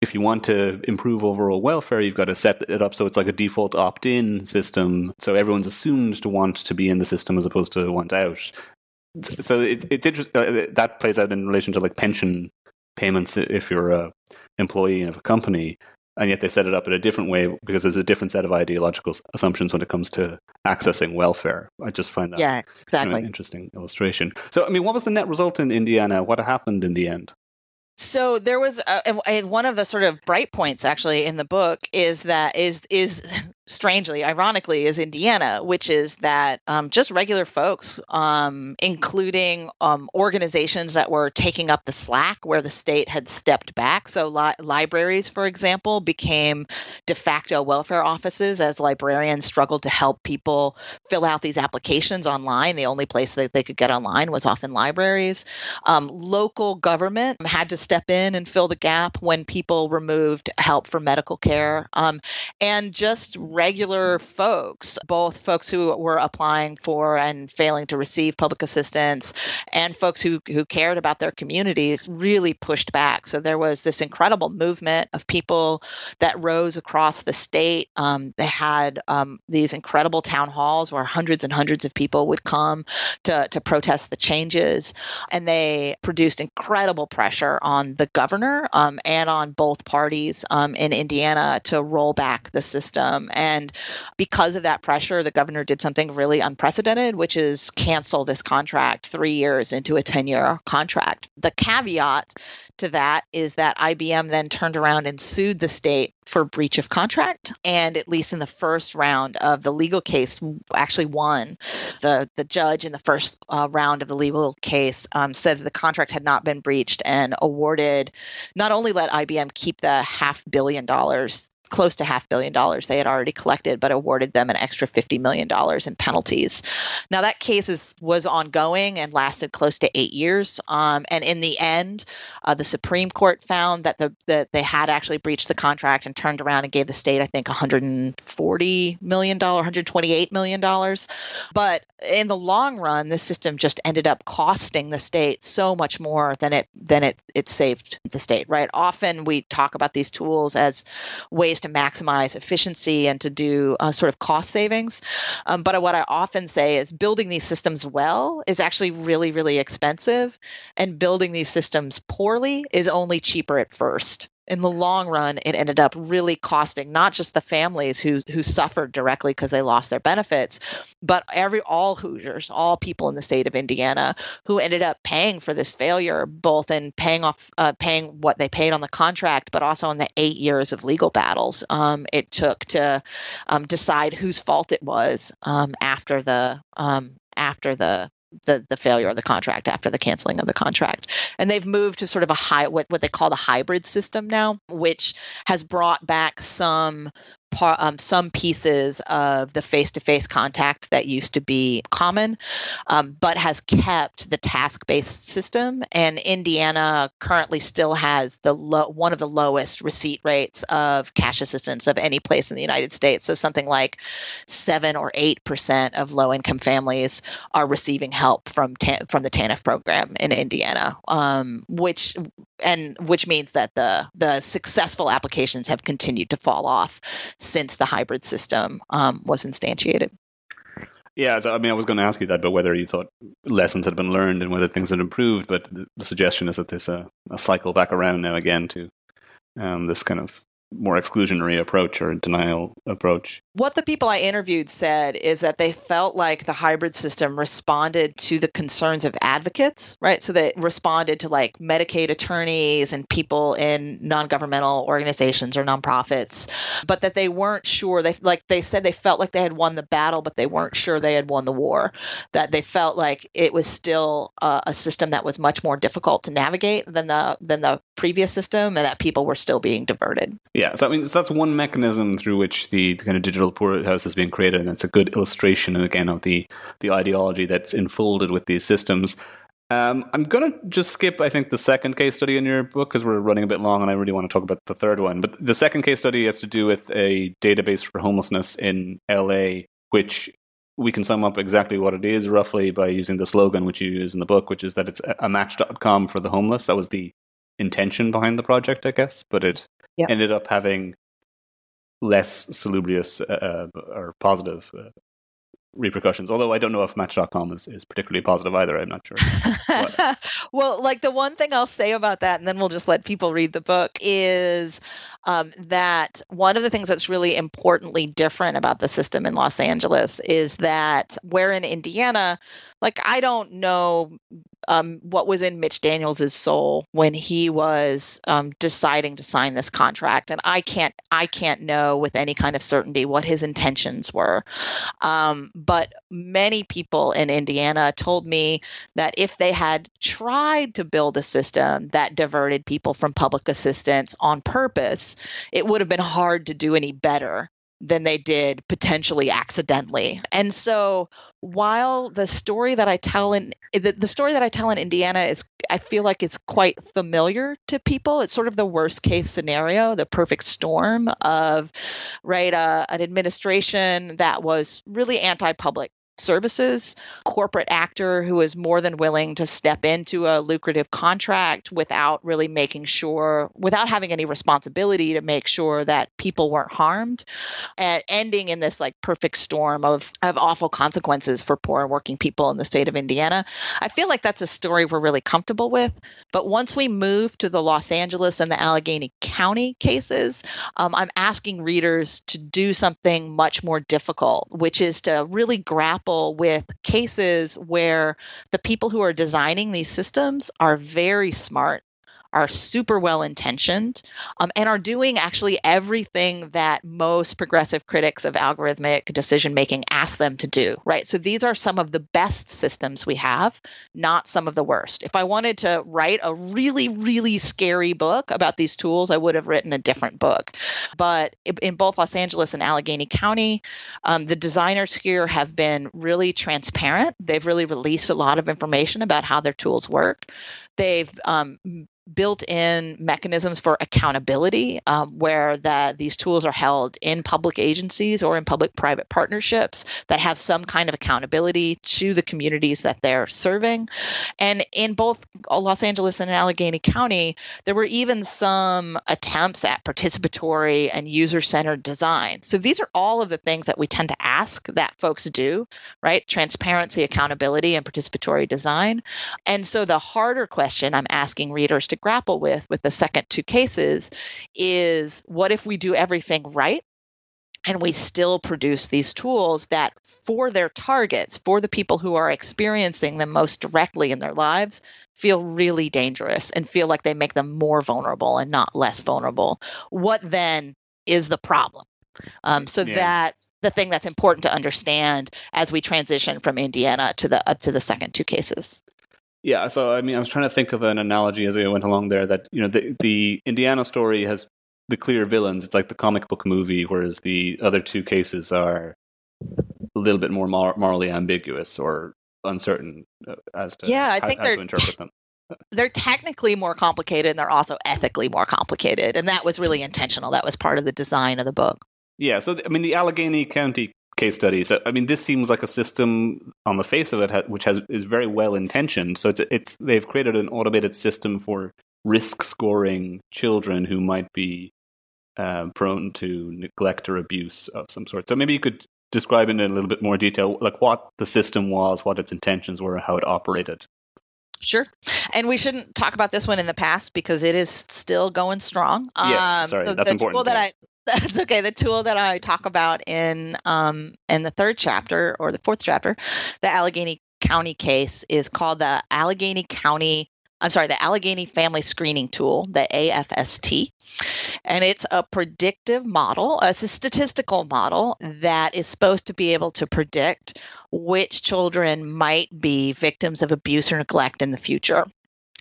if you want to improve overall welfare, you've got to set it up so it's like a default opt in system. So everyone's assumed to want to be in the system as opposed to want out. So it, it's interesting. Uh, that plays out in relation to like pension payments if you're a employee of a company. And yet they set it up in a different way because there's a different set of ideological assumptions when it comes to accessing welfare. I just find that yeah, exactly. an interesting illustration. So, I mean, what was the net result in Indiana? What happened in the end? So there was a, a, one of the sort of bright points actually in the book is that is is strangely, ironically, is Indiana, which is that um, just regular folks, um, including um, organizations that were taking up the slack where the state had stepped back. So, li- libraries, for example, became de facto welfare offices as librarians struggled to help people fill out these applications online. The only place that they could get online was often libraries. Um, local government had to step in and fill the gap when people removed help for medical care. Um, and just regular folks, both folks who were applying for and failing to receive public assistance and folks who, who cared about their communities, really pushed back. So there was this incredible movement of people that rose across the state. Um, they had um, these incredible town halls where hundreds and hundreds of people would come to, to protest the changes. And they produced incredible pressure on the governor um, and on both parties um, in Indiana to roll back the system. And because of that pressure, the governor did something really unprecedented, which is cancel this contract three years into a 10 year contract. The caveat to that is that IBM then turned around and sued the state for breach of contract. And at least in the first round of the legal case, actually won. The, the judge in the first uh, round of the legal case um, said that the contract had not been breached and awarded, not only let IBM keep the half billion dollars close to half billion dollars they had already collected, but awarded them an extra $50 million in penalties. Now, that case is, was ongoing and lasted close to eight years. Um, and in the end, uh, the Supreme Court found that, the, that they had actually breached the contract and turned around and gave the state, I think, $140 million, $128 million. But in the long run, this system just ended up costing the state so much more than it than it it saved the state. Right? Often we talk about these tools as ways to maximize efficiency and to do uh, sort of cost savings. Um, but what I often say is building these systems well is actually really really expensive, and building these systems poorly is only cheaper at first in the long run, it ended up really costing not just the families who who suffered directly because they lost their benefits, but every all Hoosiers, all people in the state of Indiana who ended up paying for this failure, both in paying off, uh, paying what they paid on the contract, but also in the eight years of legal battles um, it took to um, decide whose fault it was um, after the um, after the the the failure of the contract after the canceling of the contract. And they've moved to sort of a high what, what they call the hybrid system now which has brought back some um, some pieces of the face-to-face contact that used to be common, um, but has kept the task-based system. And Indiana currently still has the lo- one of the lowest receipt rates of cash assistance of any place in the United States. So something like seven or eight percent of low-income families are receiving help from ta- from the TANF program in Indiana, um, which and which means that the the successful applications have continued to fall off since the hybrid system um, was instantiated. Yeah, so, I mean, I was going to ask you that, but whether you thought lessons had been learned and whether things had improved. But the, the suggestion is that there's a, a, cycle back around now again to um, this kind of more exclusionary approach or denial approach. What the people I interviewed said is that they felt like the hybrid system responded to the concerns of advocates, right? So they responded to like Medicaid attorneys and people in non-governmental organizations or nonprofits, but that they weren't sure. They like they said they felt like they had won the battle, but they weren't sure they had won the war. That they felt like it was still uh, a system that was much more difficult to navigate than the than the previous system, and that people were still being diverted. Yeah, so I mean, so that's one mechanism through which the, kind of digital poorhouse is being created, and it's a good illustration again of the the ideology that's enfolded with these systems. Um, I'm going to just skip, I think, the second case study in your book because we're running a bit long, and I really want to talk about the third one. But the second case study has to do with a database for homelessness in LA, which we can sum up exactly what it is roughly by using the slogan which you use in the book, which is that it's a match.com for the homeless. That was the intention behind the project, I guess, but it Yep. ended up having less salubrious uh, uh, or positive uh, repercussions. Although I don't know if Match.com is, is particularly positive either. I'm not sure. well, like the one thing I'll say about that, and then we'll just let people read the book, is um, that one of the things that's really importantly different about the system in Los Angeles is that where in Indiana, like I don't know um, what was in Mitch Daniels' soul when he was um, deciding to sign this contract, and I can't I can't know with any kind of certainty what his intentions were. Um, but many people in Indiana told me that if they had tried to build a system that diverted people from public assistance on purpose, it would have been hard to do any better than they did potentially accidentally. And so while the story that I tell in the, the, story that I tell in Indiana is I feel like it's quite familiar to people. It's sort of the worst case scenario, the perfect storm of right uh, an administration that was really anti-public services corporate actor who is more than willing to step into a lucrative contract without really making sure without having any responsibility to make sure that people weren't harmed and ending in this like perfect storm of of awful consequences for poor and working people in the state of Indiana. I feel like that's a story we're really comfortable with. But once we move to the Los Angeles and the Allegheny County cases um, I'm asking readers to do something much more difficult which is to really grapple with cases where the people who are designing these systems are very smart are super well intentioned um, and are doing actually everything that most progressive critics of algorithmic decision making ask them to do, right? So these are some of the best systems we have, not some of the worst. If I wanted to write a really, really scary book about these tools, I would have written a different book. But in both Los Angeles and Allegheny County, um, the designers here have been really transparent. They've really released a lot of information about how their tools work. They've um, built in mechanisms for accountability um, where that these tools are held in public agencies or in public private partnerships that have some kind of accountability to the communities that they're serving. And in both los angeles and allegheny county there were even some attempts at participatory and user-centered design. So these are all of the things that we tend to ask that folks do right? Transparency accountability and participatory design. And so the harder question i'm asking readers to grapple with with the second two cases is what if we do everything right and we still produce these tools that for their targets for the people who are experiencing them most directly in their lives feel really dangerous and feel like they make them more vulnerable and not less vulnerable what then is the problem um, so yeah. that's the thing that's important to understand as we transition from Indiana to the uh, to the second two cases. Yeah, so I mean, I was trying to think of an analogy as I went along there. That you know, the the Indiana story has the clear villains. It's like the comic book movie, whereas the other two cases are a little bit more mor- morally ambiguous or uncertain uh, as to yeah, I how, think how to interpret them. They're technically more complicated, and they're also ethically more complicated, and that was really intentional. That was part of the design of the book. Yeah, so I mean, the Allegheny County case studies. I mean, this seems like a system on the face of it, which has is very well intentioned. So it's it's they've created an automated system for risk scoring children who might be uh, prone to neglect or abuse of some sort. So maybe you could describe in a little bit more detail, like what the system was, what its intentions were, how it operated. Sure. And we shouldn't talk about this one in the past because it is still going strong. Yes, um, sorry, so that's important. That I, that's okay. The tool that I talk about in um, in the third chapter or the fourth chapter, the Allegheny County case, is called the Allegheny County. I'm sorry, the Allegheny Family Screening Tool, the AFST. And it's a predictive model, it's a statistical model that is supposed to be able to predict which children might be victims of abuse or neglect in the future.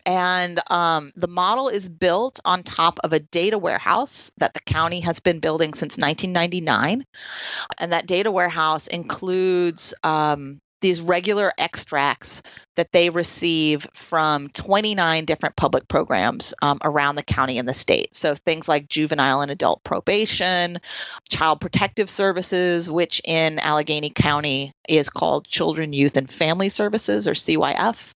And um, the model is built on top of a data warehouse that the county has been building since 1999. And that data warehouse includes um, these regular extracts that they receive from 29 different public programs um, around the county and the state. So things like juvenile and adult probation, child protective services, which in Allegheny County is called Children, Youth, and Family Services or CYF.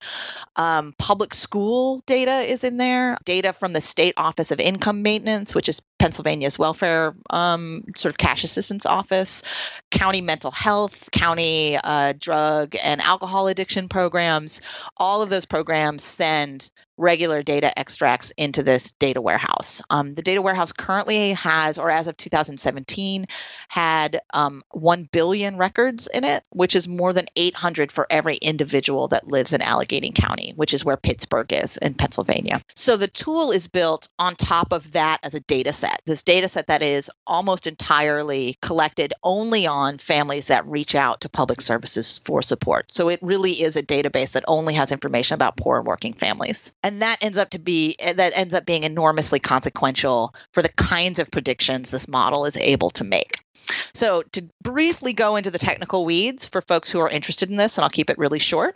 Um, public school data is in there, data from the State Office of Income Maintenance, which is Pennsylvania's welfare um, sort of cash assistance office, county mental health, county uh, drug and alcohol addiction programs. All of those programs send regular data extracts into this data warehouse. Um, the data warehouse currently has, or as of 2017, had um, 1 billion records in it, which is more than 800 for every individual that lives in Allegheny County, which is where Pittsburgh is in Pennsylvania. So the tool is built on top of that as a data set. This data set that is almost entirely collected only on families that reach out to public services for support. So it really is a database that only has information about poor and working families and that ends up to be eh, that ends up being enormously consequential for the kinds of predictions this model is able to make so, to briefly go into the technical weeds for folks who are interested in this, and I'll keep it really short,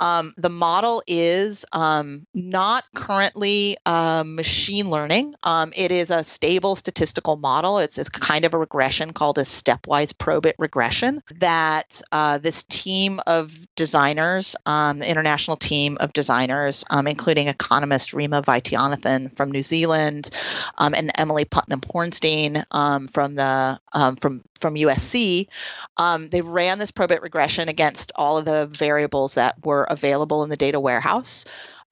um, the model is um, not currently uh, machine learning. Um, it is a stable statistical model. It's, it's, kind of a regression called a stepwise probit regression that uh, this team of designers, um, international team of designers, um, including economist Rhema Vaithianathan from New Zealand and Emily Putnam Hornstein from the from from USC, um, they ran this probit regression against all of the variables that were available in the data warehouse.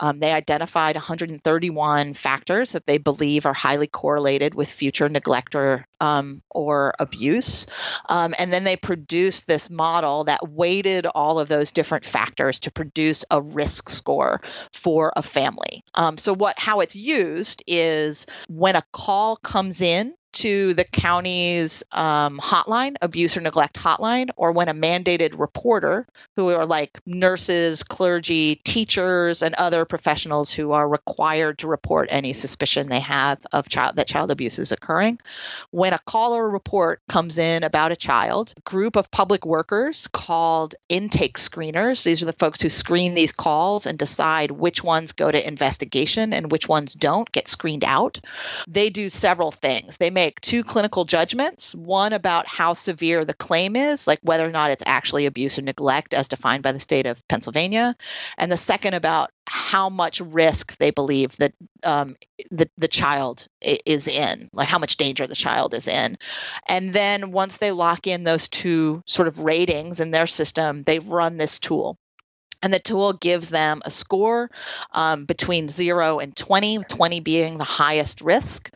Um, they identified 131 factors that they believe are highly correlated with future neglect or, um, or abuse. Um, and then they produced this model that weighted all of those different factors to produce a risk score for a family. Um, so, what how it's used is when a call comes in to the county's um, hotline, abuse or neglect hotline, or when a mandated reporter, who are like nurses, clergy, teachers, and other professionals who are required to report any suspicion they have of child that child abuse is occurring, when a call or report comes in about a child, a group of public workers called intake screeners. These are the folks who screen these calls and decide which ones go to investigation and which ones don't get screened out. They do several things. They may make two clinical judgments one about how severe the claim is, like whether or not it's actually abuse or neglect as defined by the state of Pennsylvania, and the second about how much risk they believe that um, the, the child is in, like how much danger the child is in. And then once they lock in those two sort of ratings in their system, they run this tool and the tool gives them a score um, between 0 and 20 20 being the highest risk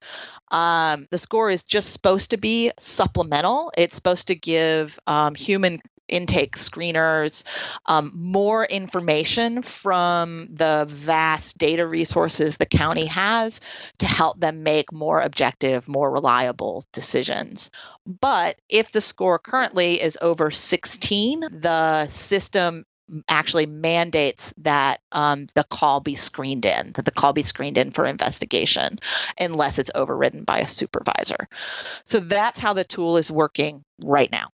um, the score is just supposed to be supplemental. It's supposed to give um, human intake screeners um, more information from the vast data resources the county has to help them make more objective, more reliable decisions. But if the score currently is over 16, the system actually mandates that um, the call be screened in, that the call be screened in for investigation, unless it's overridden by a supervisor. So that's how the tool is working right now.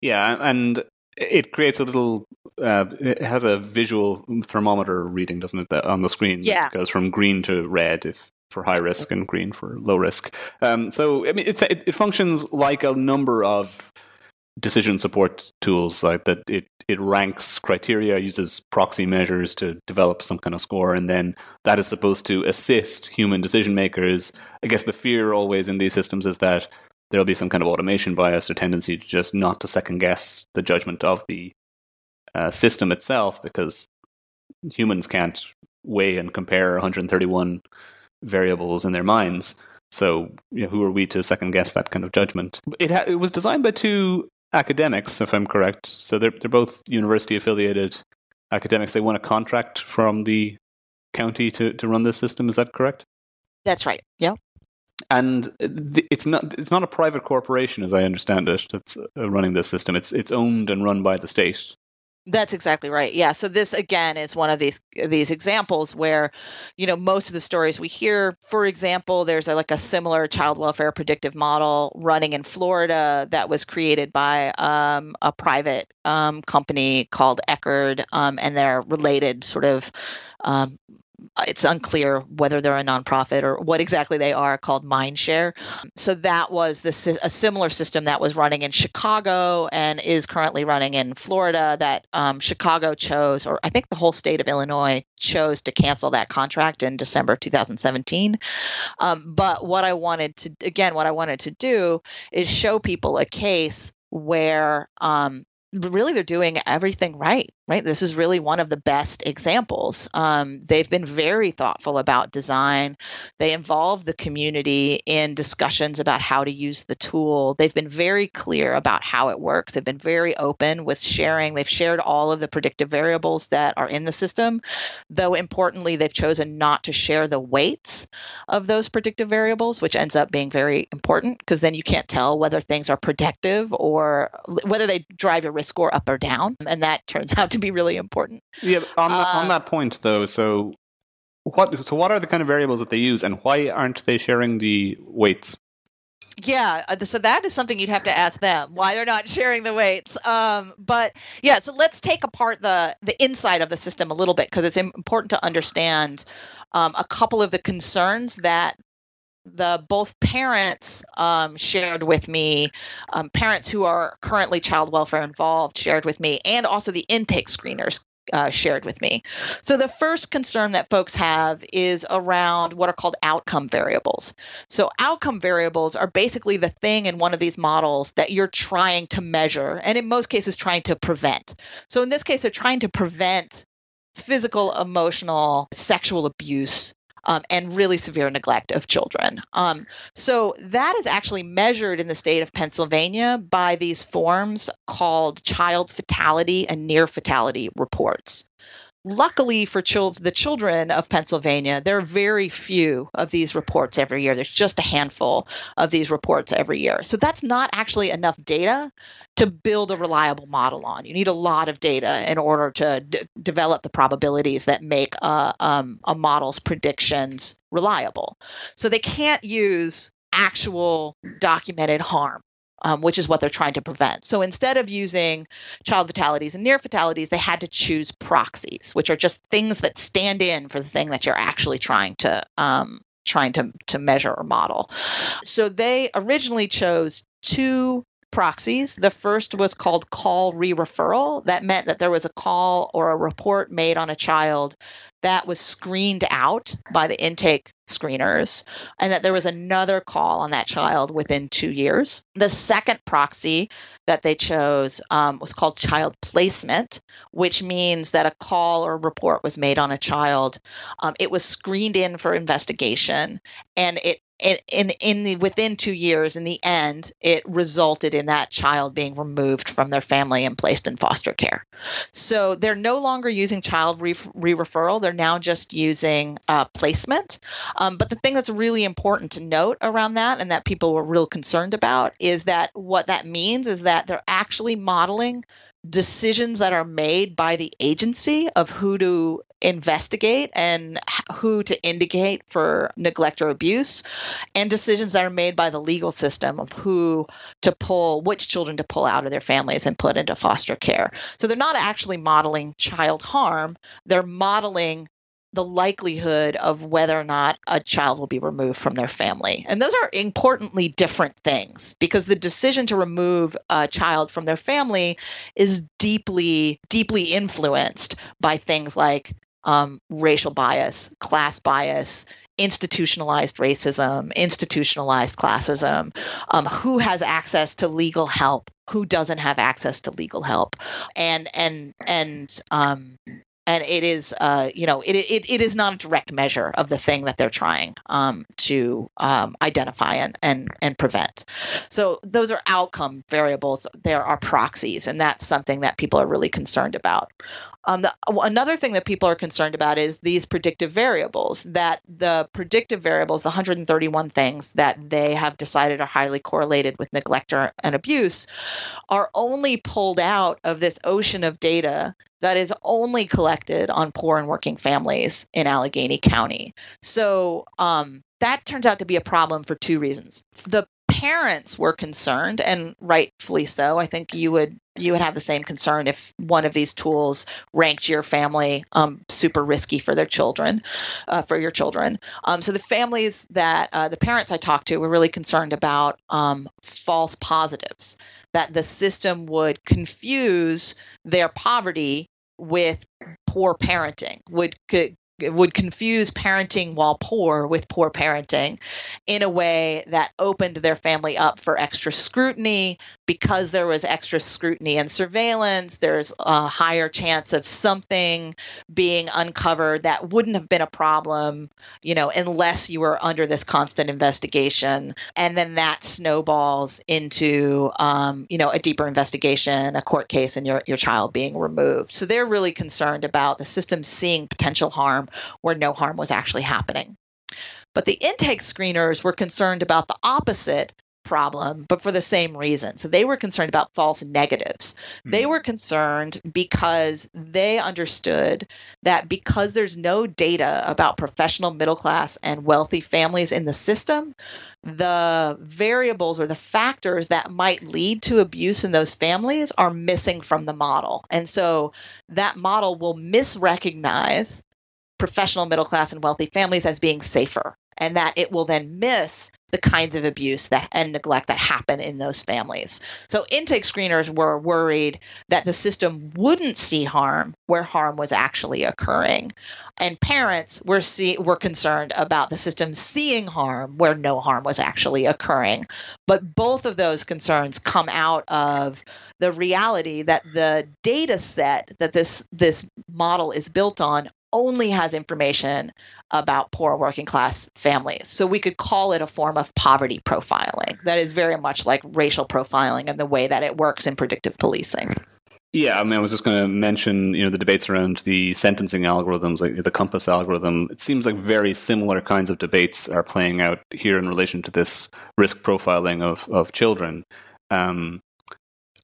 Yeah, and it creates a little. Uh, it has a visual thermometer reading, doesn't it, that on the screen? Yeah, it goes from green to red if for high risk and green for low risk. Um, so I mean, it, it functions like a number of decision support tools like that it it ranks criteria uses proxy measures to develop some kind of score and then that is supposed to assist human decision makers i guess the fear always in these systems is that there'll be some kind of automation bias or tendency to just not to second guess the judgment of the uh, system itself because humans can't weigh and compare 131 variables in their minds so, you know, who are we to second guess that kind of judgment? It, ha- it was designed by two academics, if I'm correct. So they're they're both university affiliated academics. They won a contract from the county to, to run this system. Is that correct? That's right. Yeah. And it's not it's not a private corporation, as I understand it, that's uh, running this system. It's it's owned and run by the state. That's exactly right. Yeah. So this again is one of these these examples where, you know, most of the stories we hear, for example, there's a, like a similar child welfare predictive model running in Florida that was created by um, a private um, company called Eckerd, um, and they're related sort of um, it's unclear whether they're a nonprofit or what exactly they are called mindshare. So that was the, a similar system that was running in chicago and is currently running in florida that um, chicago chose or i think the whole state of illinois chose to cancel that contract in december of 2017 um, but what i wanted to again what i wanted to do is show people a case where um, really they're doing everything right right? This is really one of the best examples. Um, they've been very thoughtful about design. They involve the community in discussions about how to use the tool. They've been very clear about how it works. They've been very open with sharing. They've shared all of the predictive variables that are in the system though importantly they've chosen not to share the weights of those predictive variables which ends up being very important because then you can't tell whether things are predictive or whether they drive your risk score up or down, and that turns out to be really important. Yeah, on, uh, on that point though, so what so what are the kind of variables that they use, and why aren't they sharing the weights? Yeah, uh, so that is something you'd have to ask them why they're not sharing the weights. Um, but yeah, so let's take apart the the inside of the system a little bit because it's important to understand um, a couple of the concerns that the both parents um, shared with me, um, parents who are currently child welfare involved shared with me, and also the intake screeners uh, shared with me. So, the first concern that folks have is around what are called outcome variables. So, outcome variables are basically the thing in one of these models that you're trying to measure, and in most cases, trying to prevent. So, in this case, they're trying to prevent physical, emotional, sexual abuse um, and really severe neglect of children. Um, so that is actually measured in the state of Pennsylvania by these forms called child fatality and near fatality reports. Luckily for chil- the children of Pennsylvania, there are very few of these reports every year. There's just a handful of these reports every year. So that's not actually enough data to build a reliable model on. You need a lot of data in order to d- develop the probabilities that make a, um, a model's predictions reliable. So they can't use actual documented harm um, which is what they're trying to prevent. So instead of using child fatalities and near fatalities, they had to choose proxies, which are just things that stand in for the thing that you're actually trying to um, trying to to measure or model. So they originally chose two proxies. The first was called call re-referral. That meant that there was a call or a report made on a child that was screened out by the intake screeners and that there was another call on that child within two years. The second proxy that they chose um, was called child placement, which means that a call or report was made on a child. Um, it was screened in for investigation and it in in the within two years in the end it resulted in that child being removed from their family and placed in foster care. So they're no longer using child re-referral. They're now just using uh, placement. Um, but the thing that's really important to note around that and that people were real concerned about is that what that means is that they're actually modeling decisions that are made by the agency of who to investigate and who to indicate for neglect or abuse, and decisions that are made by the legal system of who to pull, which children to pull out of their families and put into foster care. So they're not actually modeling child harm, they're modeling the likelihood of whether or not a child will be removed from their family. And those are importantly different things because the decision to remove a child from their family is deeply, deeply influenced by things like um, racial bias, class bias, institutionalized racism, institutionalized classism, um, who has access to legal help, who doesn't have access to legal help, and and and um, and it is uh, you know it, it, it is not a direct measure of the thing that they're trying um, to um, identify and, and and prevent. So those are outcome variables. There are proxies and that's something that people are really concerned about. Um, the, another thing that people are concerned about is these predictive variables that the predictive variables the 131 things that they have decided are highly correlated with neglect or, and abuse are only pulled out of this ocean of data that is only collected on poor and working families in Allegheny County. So um, that turns out to be a problem for two reasons. The parents were concerned, and rightfully so. I think you would you would have the same concern if one of these tools ranked your family um, super risky for their children, uh, for your children. Um, so the families that uh, the parents I talked to were really concerned about um, false positives, that the system would confuse their poverty with poor parenting would could would confuse parenting while poor with poor parenting in a way that opened their family up for extra scrutiny. Because there was extra scrutiny and surveillance there's a higher chance of something being uncovered that wouldn't have been a problem you know unless you were under this constant investigation. And then that snowballs into um, you know a deeper investigation a court case and your, your child being removed. So they're really concerned about the system seeing potential harm where no harm was actually happening. But the intake screeners were concerned about the opposite problem, but for the same reason. So they were concerned about false negatives. Mm-hmm. They were concerned because they understood that because there's no data about professional, middle class, and wealthy families in the system, the variables or the factors that might lead to abuse in those families are missing from the model. And so that model will misrecognize professional, middle class, and wealthy families as being safer, and that it will then miss the kinds of abuse that and neglect that happen in those families. So intake screeners were worried that the system wouldn't see harm where harm was actually occurring. And parents were see, were concerned about the system seeing harm where no harm was actually occurring. But both of those concerns come out of the reality that the data set that this this model is built on only has information about poor working class families. So we could call it a form of poverty profiling. That is very much like racial profiling and the way that it works in predictive policing. Yeah, I mean, I was just going to mention, you know, the debates around the sentencing algorithms, like the COMPAS algorithm. It seems like very similar kinds of debates are playing out here in relation to this risk profiling of of children. Um,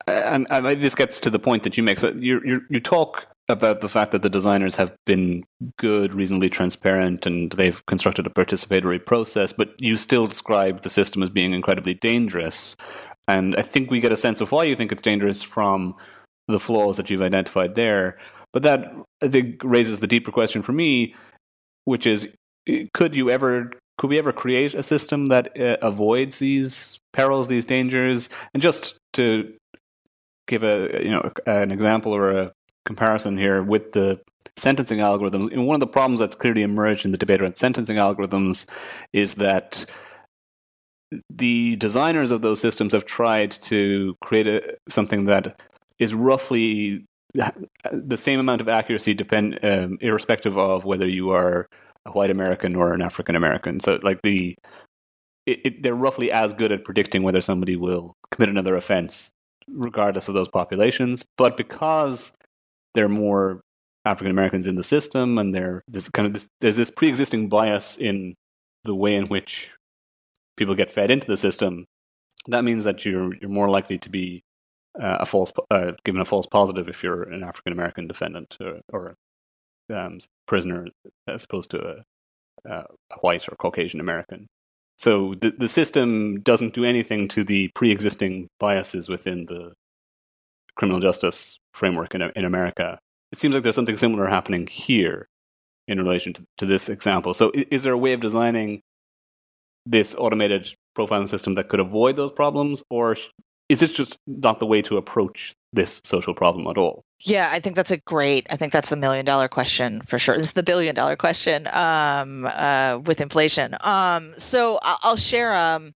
and, and this gets to the point that you make. So you you you talk about the fact that the designers have been good, reasonably transparent, and they've constructed a participatory process, but you still describe the system as being incredibly dangerous. And I think we get a sense of why you think it's dangerous from the flaws that you've identified there. But that I think raises the deeper question for me, which is could you ever could we ever create a system that uh, avoids these perils, these dangers? And just to give a you know an example or a comparison here with the sentencing algorithms. And one of the problems that's clearly emerged in the debate around sentencing algorithms is that the designers of those systems have tried to create a, something that is roughly the same amount of accuracy, depend um, irrespective of whether you are a white American or an African American. So, like the it, it, they're roughly as good at predicting whether somebody will commit another offense, regardless of those populations. But because there are more African Americans in the system, and there there's kind of this, there's this pre-existing bias in the way in which people get fed into the system. That means that you're you're more likely to be uh, a false uh, given a false positive if you're an African American defendant or, or um, prisoner as opposed to a, a white or Caucasian American. So the the system doesn't do anything to the pre-existing biases within the criminal justice framework in, in America. It seems like there's something similar happening here in relation to, to this example. So, is, is there a way of designing this automated profiling system that could avoid those problems, or is this just not the way to approach this social problem at all? Yeah, I think that's a great. I think that's the million dollar question for sure. This is the billion dollar question um, uh, with inflation. Um, so I'll share um,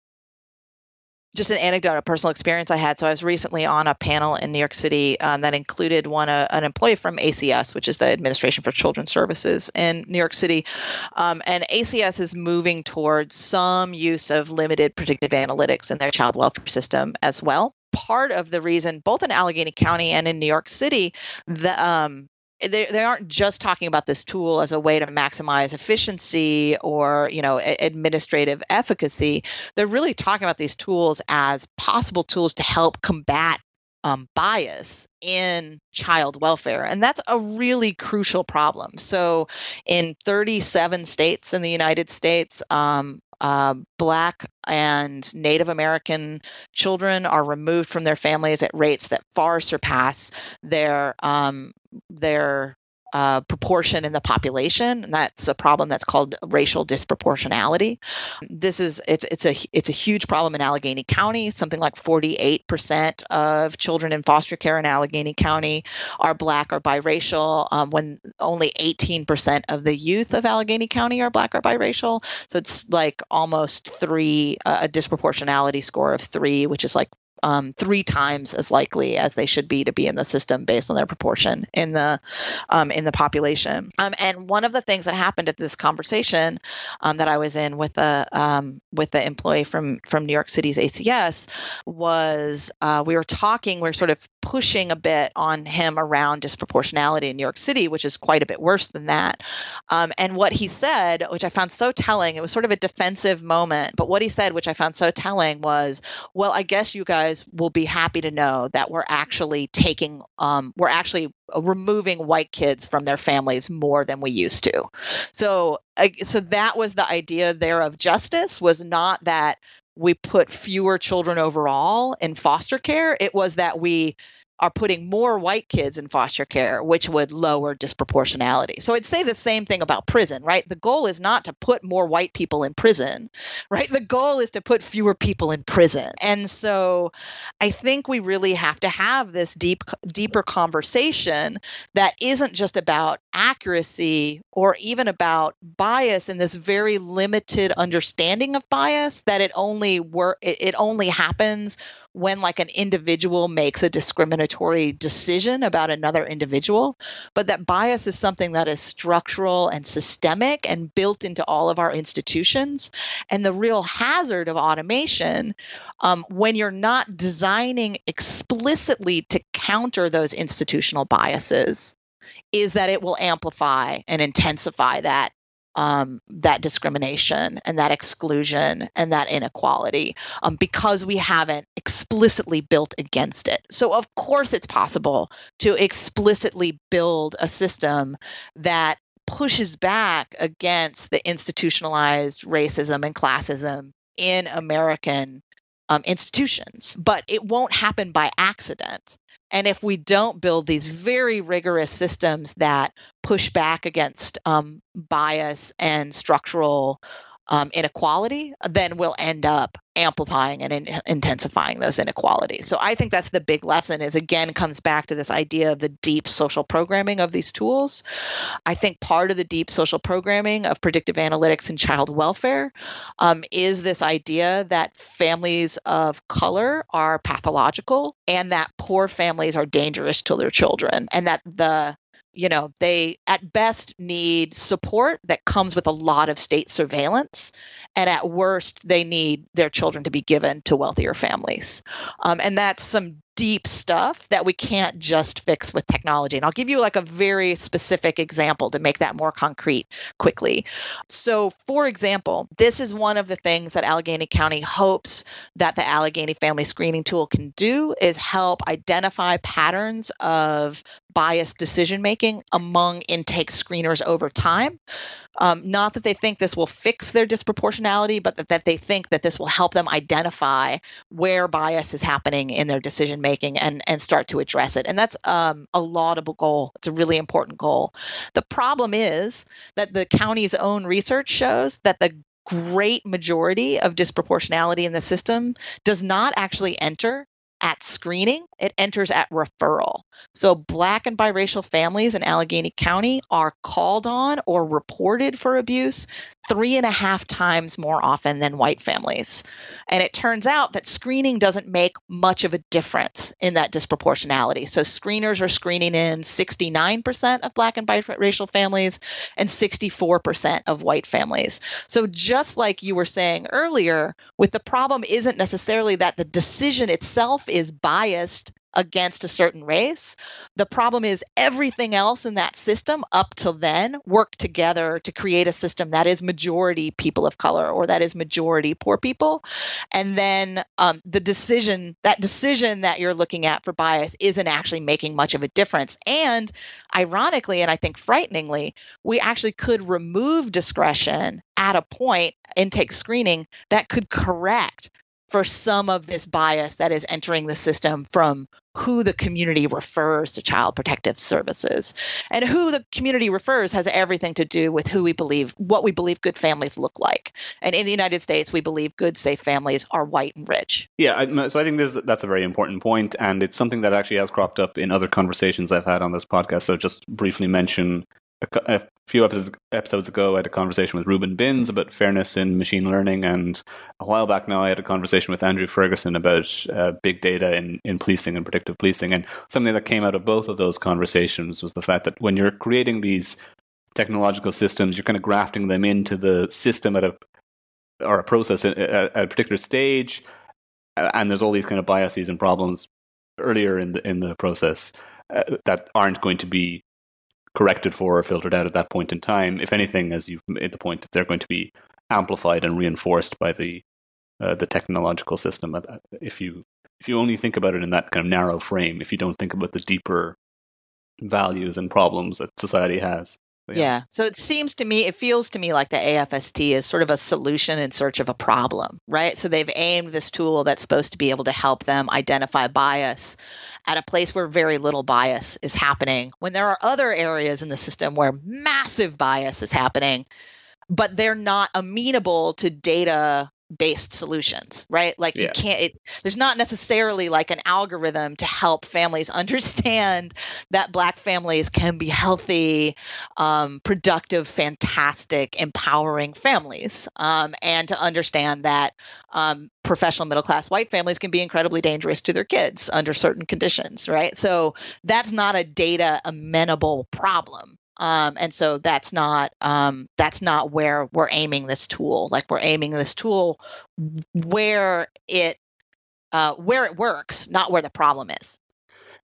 just an anecdote, a personal experience I had. So I was recently on a panel in New York City um, that included one uh, an employee from ACS, which is the Administration for Children's Services in New York City, um, and ACS is moving towards some use of limited predictive analytics in their child welfare system as well. Part of the reason, both in Allegheny County and in New York City, the um, they, they aren't just talking about this tool as a way to maximize efficiency or you know administrative efficacy. They're really talking about these tools as possible tools to help combat um, bias in child welfare. And that's a really crucial problem. So, in 37 states in the United States, um, uh, Black and Native American children are removed from their families at rates that far surpass their um, their uh, proportion in the population, and that's a problem that's called racial disproportionality. This is it's it's a it's a huge problem in Allegheny County. Something like 48% of children in foster care in Allegheny County are black or biracial, um, when only 18% of the youth of Allegheny County are black or biracial. So it's like almost three uh, a disproportionality score of three, which is like um, three times as likely as they should be to be in the system based on their proportion in the um, in the population. Um, and one of the things that happened at this conversation um, that I was in with the um, with the employee from from New York City's ACS was uh, we were talking. We are sort of pushing a bit on him around disproportionality in New York City, which is quite a bit worse than that. Um, and what he said, which I found so telling, it was sort of a defensive moment. But what he said, which I found so telling, was, "Well, I guess you guys." will be happy to know that we're actually taking, um, we're actually removing white kids from their families more than we used to. So, so that was the idea there of justice was not that we put fewer children overall in foster care. It was that we are putting more white kids in foster care, which would lower disproportionality. So I'd say the same thing about prison, right? The goal is not to put more white people in prison, right? The goal is to put fewer people in prison. And so I think we really have to have this deep deeper conversation that isn't just about accuracy or even about bias and this very limited understanding of bias that it only work it, it only happens when like an individual makes a discriminatory decision about another individual but that bias is something that is structural and systemic and built into all of our institutions. And the real hazard of automation um, when you're not designing explicitly to counter those institutional biases is that it will amplify and intensify that um, that discrimination and that exclusion and that inequality um, because we haven't explicitly built against it. So, of course, it's possible to explicitly build a system that pushes back against the institutionalized racism and classism in American um, institutions, but it won't happen by accident. And if we don't build these very rigorous systems that push back against um, bias and structural um, inequality, then we'll end up amplifying and in- intensifying those inequalities. So I think that's the big lesson is again comes back to this idea of the deep social programming of these tools. I think part of the deep social programming of predictive analytics and child welfare um, is this idea that families of color are pathological and that poor families are dangerous to their children and that the you know, they at best need support that comes with a lot of state surveillance. And at worst, they need their children to be given to wealthier families. Um, and that's some deep stuff that we can't just fix with technology. And I'll give you like a very specific example to make that more concrete quickly. So, for example, this is one of the things that Allegheny County hopes that the Allegheny Family Screening Tool can do is help identify patterns of biased decision making among intake screeners over time. Um, not that they think this will fix their disproportionality, but that, that they think that this will help them identify where bias is happening in their decision making and, and start to address it. And that's um, a laudable goal. It's a really important goal. The problem is that the county's own research shows that the great majority of disproportionality in the system does not actually enter at screening, it enters at referral. So, black and biracial families in Allegheny County are called on or reported for abuse three and a half times more often than white families. And it turns out that screening doesn't make much of a difference in that disproportionality. So, screeners are screening in 69% of black and biracial families and 64% of white families. So, just like you were saying earlier, with the problem isn't necessarily that the decision itself is biased against a certain race. The problem is everything else in that system up till then worked together to create a system that is majority people of color or that is majority poor people. And then um, the decision, that decision that you're looking at for bias isn't actually making much of a difference. And ironically, and I think frighteningly, we actually could remove discretion at a point intake screening that could correct for some of this bias that is entering the system from who the community refers to child protective services. And who the community refers has everything to do with who we believe, what we believe good families look like. And in the United States, we believe good, safe families are white and rich. Yeah, so I think this, that's a very important point, and it's something that actually has cropped up in other conversations I've had on this podcast. So just briefly mention a, a few episodes, episodes ago, I had a conversation with Reuben Binns about fairness in machine learning, and a while back now, I had a conversation with Andrew Ferguson about uh, big data in, in policing and predictive policing. And something that came out of both of those conversations was the fact that when you're creating these technological systems, you're kind of grafting them into the system at a or a process at, at a particular stage, and there's all these kind of biases and problems earlier in the in the process uh, that aren't going to be corrected for or filtered out at that point in time. If anything, as you've made the point, that they're going to be amplified and reinforced by the uh, the technological system. Uh, if you if you only think about it in that kind of narrow frame, if you don't think about the deeper values and problems that society has. Yeah. yeah. So it seems to me, it feels to me like the AFST is sort of a solution in search of a problem, right? So they've aimed this tool that's supposed to be able to help them identify bias at a place where very little bias is happening, when there are other areas in the system where massive bias is happening, but they're not amenable to data based solutions right? Like yeah. you can't it, there's not necessarily like an algorithm to help families understand that black families can be healthy um, productive fantastic empowering families um, and to understand that um, professional middle class white families can be incredibly dangerous to their kids under certain conditions right? So that's not a data amenable problem um, and so that's not um, that's not where we're aiming this tool. Like we're aiming this tool where it uh, where it works, not where the problem is.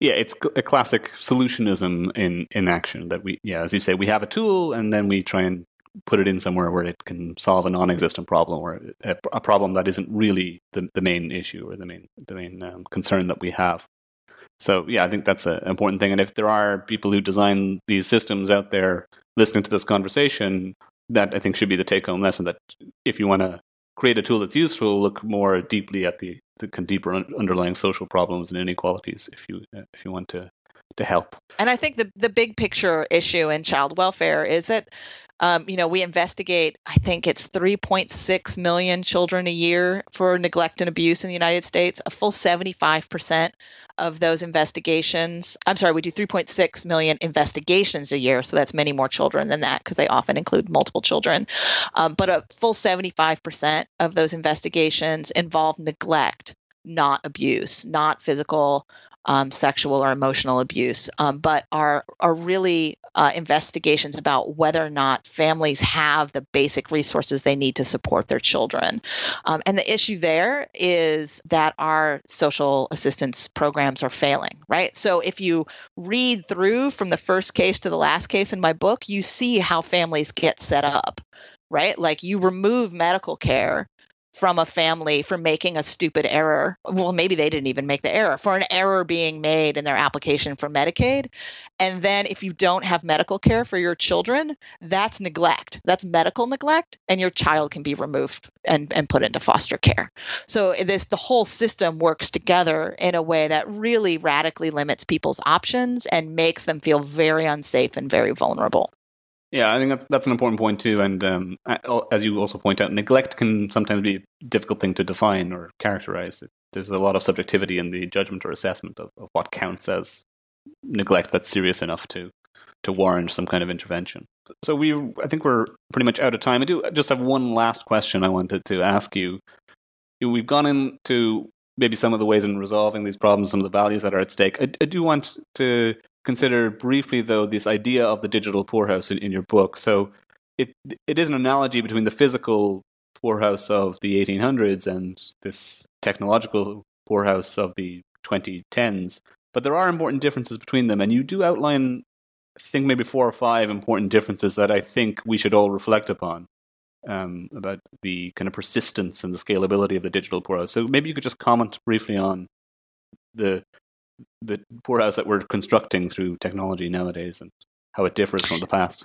Yeah, it's a classic solutionism in in action. That we, yeah, as you say, we have a tool and then we try and put it in somewhere where it can solve a non-existent problem or a, a problem that isn't really the, the main issue or the main the main um, concern that we have. So yeah, I think that's an important thing. And if there are people who design these systems out there listening to this conversation, that I think should be the take-home lesson. That if you want to create a tool that's useful, look more deeply at the, the deeper underlying social problems and inequalities. If you if you want to to help. And I think the the big picture issue in child welfare is that um, you know, we investigate, I think it's 3.6 million children a year for neglect and abuse in the United States. A full 75% of those investigations, I'm sorry, we do 3.6 million investigations a year. So that's many more children than that because they often include multiple children. Um, but a full 75% of those investigations involve neglect, not abuse, not physical um, sexual or emotional abuse, um, but are are really uh, investigations about whether or not families have the basic resources they need to support their children. Um, and the issue there is that our social assistance programs are failing, right? So if you read through from the first case to the last case in my book, you see how families get set up right? Like you remove medical care from a family for making a stupid error. Well, maybe they didn't even make the error, for an error being made in their application for Medicaid. And then if you don't have medical care for your children, that's neglect. That's medical neglect, and your child can be removed and, and put into foster care. So this the whole system works together in a way that really radically limits people's options and makes them feel very unsafe and very vulnerable. Yeah, I think that's that's an important point too. And um, as you also point out, neglect can sometimes be a difficult thing to define or characterize. There's a lot of subjectivity in the judgment or assessment of, of what counts as neglect that's serious enough to to warrant some kind of intervention. So we, I think we're pretty much out of time. I do just have one last question I wanted to ask you. We've gone into maybe some of the ways in resolving these problems, some of the values that are at stake. I, I do want to consider briefly, though, this idea of the digital poorhouse in, in your book. So it it is an analogy between the physical poorhouse of the 1800s and this technological poorhouse of the 2010s. but there are important differences between them, and you do outline, I think maybe four or five important differences that I think we should all reflect upon um, about the kind of persistence and the scalability of the digital poorhouse. So maybe you could just comment briefly on the the poorhouse that we're constructing through technology nowadays and how it differs from the past.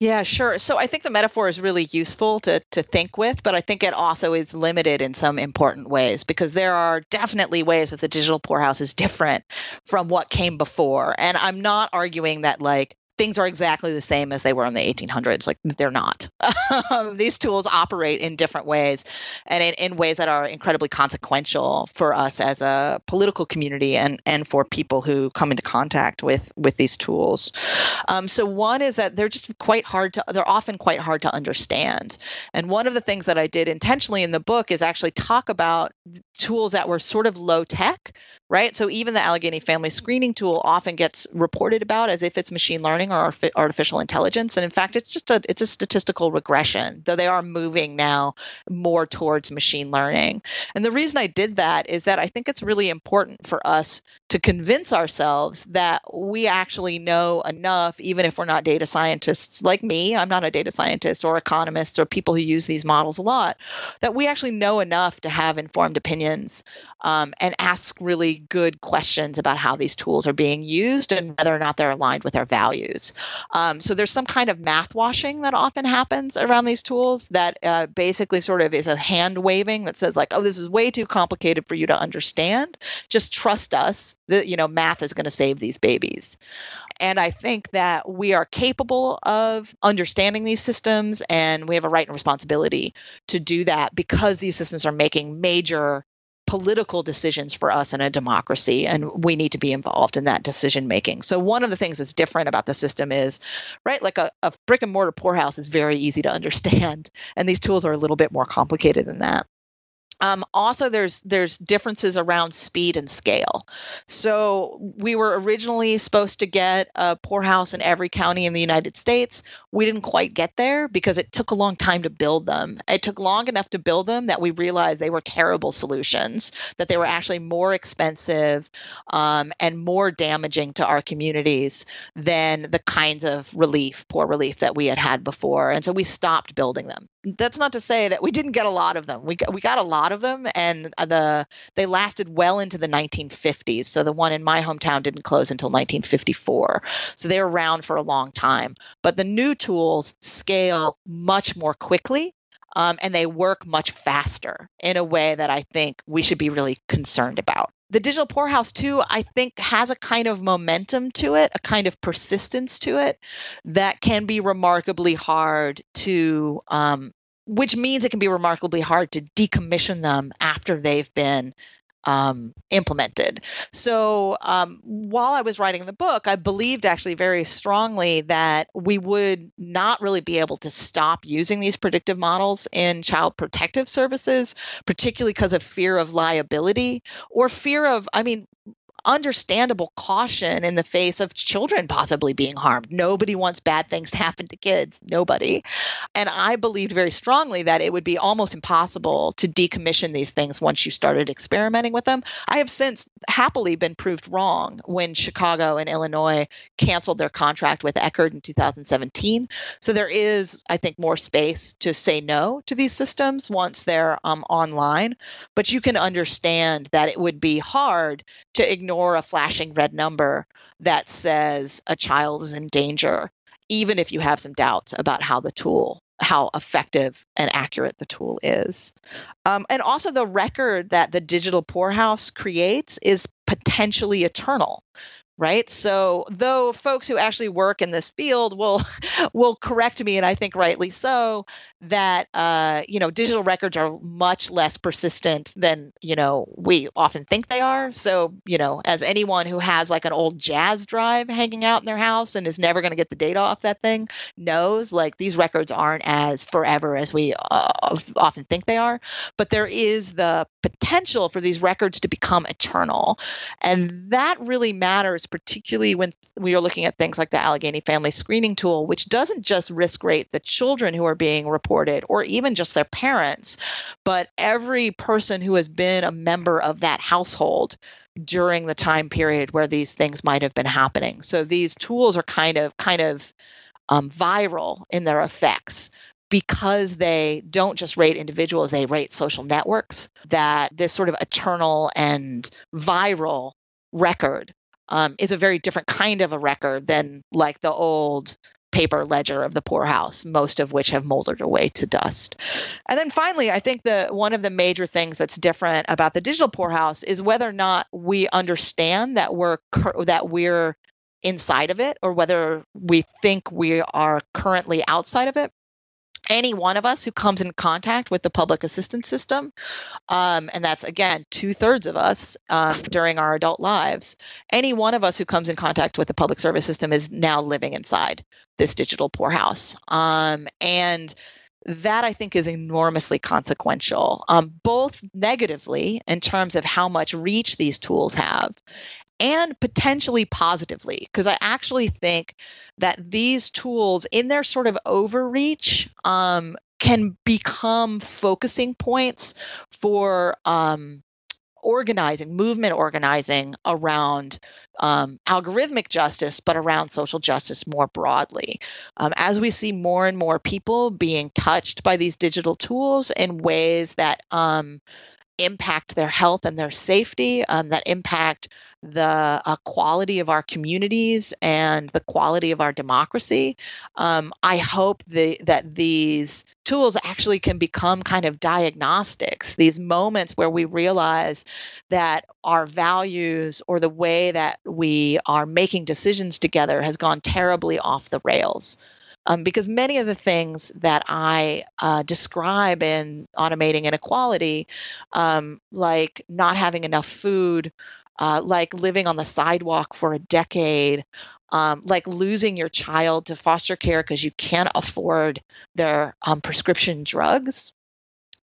Yeah, sure. So I think the metaphor is really useful to, to think with, but I think it also is limited in some important ways because there are definitely ways that the digital poorhouse is different from what came before. And I'm not arguing that like things are exactly the same as they were in the 1800s. Like they're not. Um, these tools operate in different ways and in, in, ways that are incredibly consequential for us as a political community and, and for people who come into contact with, with these tools. Um, so one is that they're just quite hard to, they're often quite hard to understand. And one of the things that I did intentionally in the book is actually talk about tools that were sort of low tech, right? So even the Allegheny Family Screening Tool often gets reported about as if it's machine learning or artificial intelligence, and in fact, it's just a it's a statistical regression. Though they are moving now more towards machine learning, and the reason I did that is that I think it's really important for us to convince ourselves that we actually know enough, even if we're not data scientists like me. I'm not a data scientist or economist or people who use these models a lot. That we actually know enough to have informed opinions um, and ask really good questions about how these tools are being used and whether or not they're aligned with our values. Um, so there's some kind of math washing that often happens around these tools that uh, basically sort of is a hand waving that says like, oh, this is way too complicated for you to understand. Just trust us that you know math is going to save these babies. And I think that we are capable of understanding these systems and we have a right and responsibility to do that because these systems are making major political decisions for us in a democracy, and we need to be involved in that decision making. So, one of the things that's different about the system is, right, like a, a brick and mortar poorhouse is very easy to understand, and these tools are a little bit more complicated than that. Um, also, there's there's differences around speed and scale. So we were originally supposed to get a poorhouse in every county in the United States. We didn't quite get there because it took a long time to build them. It took long enough to build them that we realized they were terrible solutions. That they were actually more expensive um, and more damaging to our communities than the kinds of relief, poor relief that we had had before. And so we stopped building them. That's not to say that we didn't get a lot of them. We got, we got a lot of them, and the they lasted well into the 1950s. So the one in my hometown didn't close until 1954. So they were around for a long time. But the new tools scale much more quickly um, and they work much faster in a way that I think we should be really concerned about. The digital poorhouse, too, I think has a kind of momentum to it, a kind of persistence to it that can be remarkably hard to um, which means it can be remarkably hard to decommission them after they've been um, implemented. So um, while I was writing the book, I believed actually very strongly that we would not really be able to stop using these predictive models in child protective services, particularly because of fear of liability or fear of, I mean, understandable caution in the face of children possibly being harmed. Nobody wants bad things to happen to kids. Nobody. And I believed very strongly that it would be almost impossible to decommission these things once you started experimenting with them. I have since happily been proved wrong when Chicago and Illinois canceled their contract with Eckerd in 2017. So there is, I think, more space to say no to these systems once they're um, online. But you can understand that it would be hard to ignore ignore a flashing red number that says a child is in danger, even if you have some doubts about how the tool how effective and accurate the tool is. Um, and also, the record that the digital poorhouse creates is potentially eternal right? So though folks who actually work in this field will will correct me and i think rightly so that uh, you know digital records are much less persistent than you know we often think they are. So you know as anyone who has like an old Jaz drive hanging out in their house and is never going to get the data off that thing knows like these records aren't as forever as we uh, often think they are. But there is the potential for these records to become eternal. And that really matters particularly when we are looking at things like the allegheny family screening tool which doesn't just risk rate the children who are being reported or even just their parents, but every person who has been a member of that household during the time period where these things might have been happening. So these tools are kind of kind of um, viral in their effects because they don't just rate individuals, they rate social networks, that this sort of eternal and viral record um, is a very different kind of a record than like the old paper ledger of the poorhouse, most of which have moldered away to dust. And then finally, I think that one of the major things that's different about the digital poorhouse is whether or not we understand that we're that we're inside of it or whether we think we are currently outside of it any one of us who comes in contact with the public assistance system, um, and that's again two thirds of us um, during our adult lives, any one of us who comes in contact with the public service system is now living inside this digital poorhouse. Um, and that I think is enormously consequential, um, both negatively in terms of how much reach these tools have, and potentially positively, because I actually think that these tools, in their sort of overreach, um, can become focusing points for um, organizing, movement organizing around um, algorithmic justice, but around social justice more broadly. Um, as we see more and more people being touched by these digital tools in ways that um, impact their health and their safety, um, that impact the uh, quality of our communities and the quality of our democracy. Um, I hope the, that these tools actually can become kind of diagnostics, these moments where we realize that our values or the way that we are making decisions together has gone terribly off the rails. Um, because many of the things that I uh, describe in automating inequality, um, like not having enough food, uh, like living on the sidewalk for a decade, um, like losing your child to foster care because you can't afford their um, prescription drugs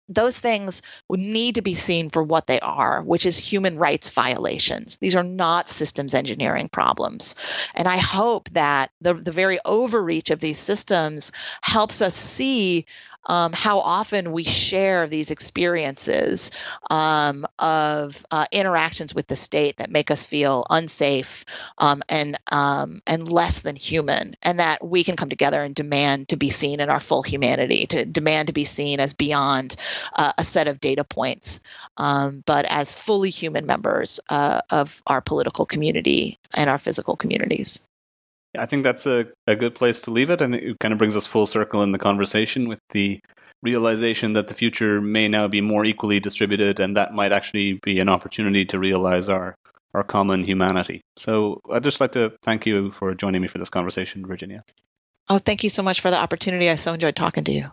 those things need to be seen for what they are, which is human rights violations. These are not systems engineering problems. And I hope that the, the very overreach of these systems helps us see um, how often we share these experiences um, of uh, interactions with the state that make us feel unsafe um, and um, and less than human, and that we can come together and demand to be seen in our full humanity, to demand to be seen as beyond uh, a set of data points, um, but as fully human members uh, of our political community and our physical communities. I think that's a, a good place to leave it. And it kind of brings us full circle in the conversation with the realization that the future may now be more equally distributed and that might actually be an opportunity to realize our, our common humanity. So I'd just like to thank you for joining me for this conversation, Virginia. Oh, thank you so much for the opportunity. I so enjoyed talking to you.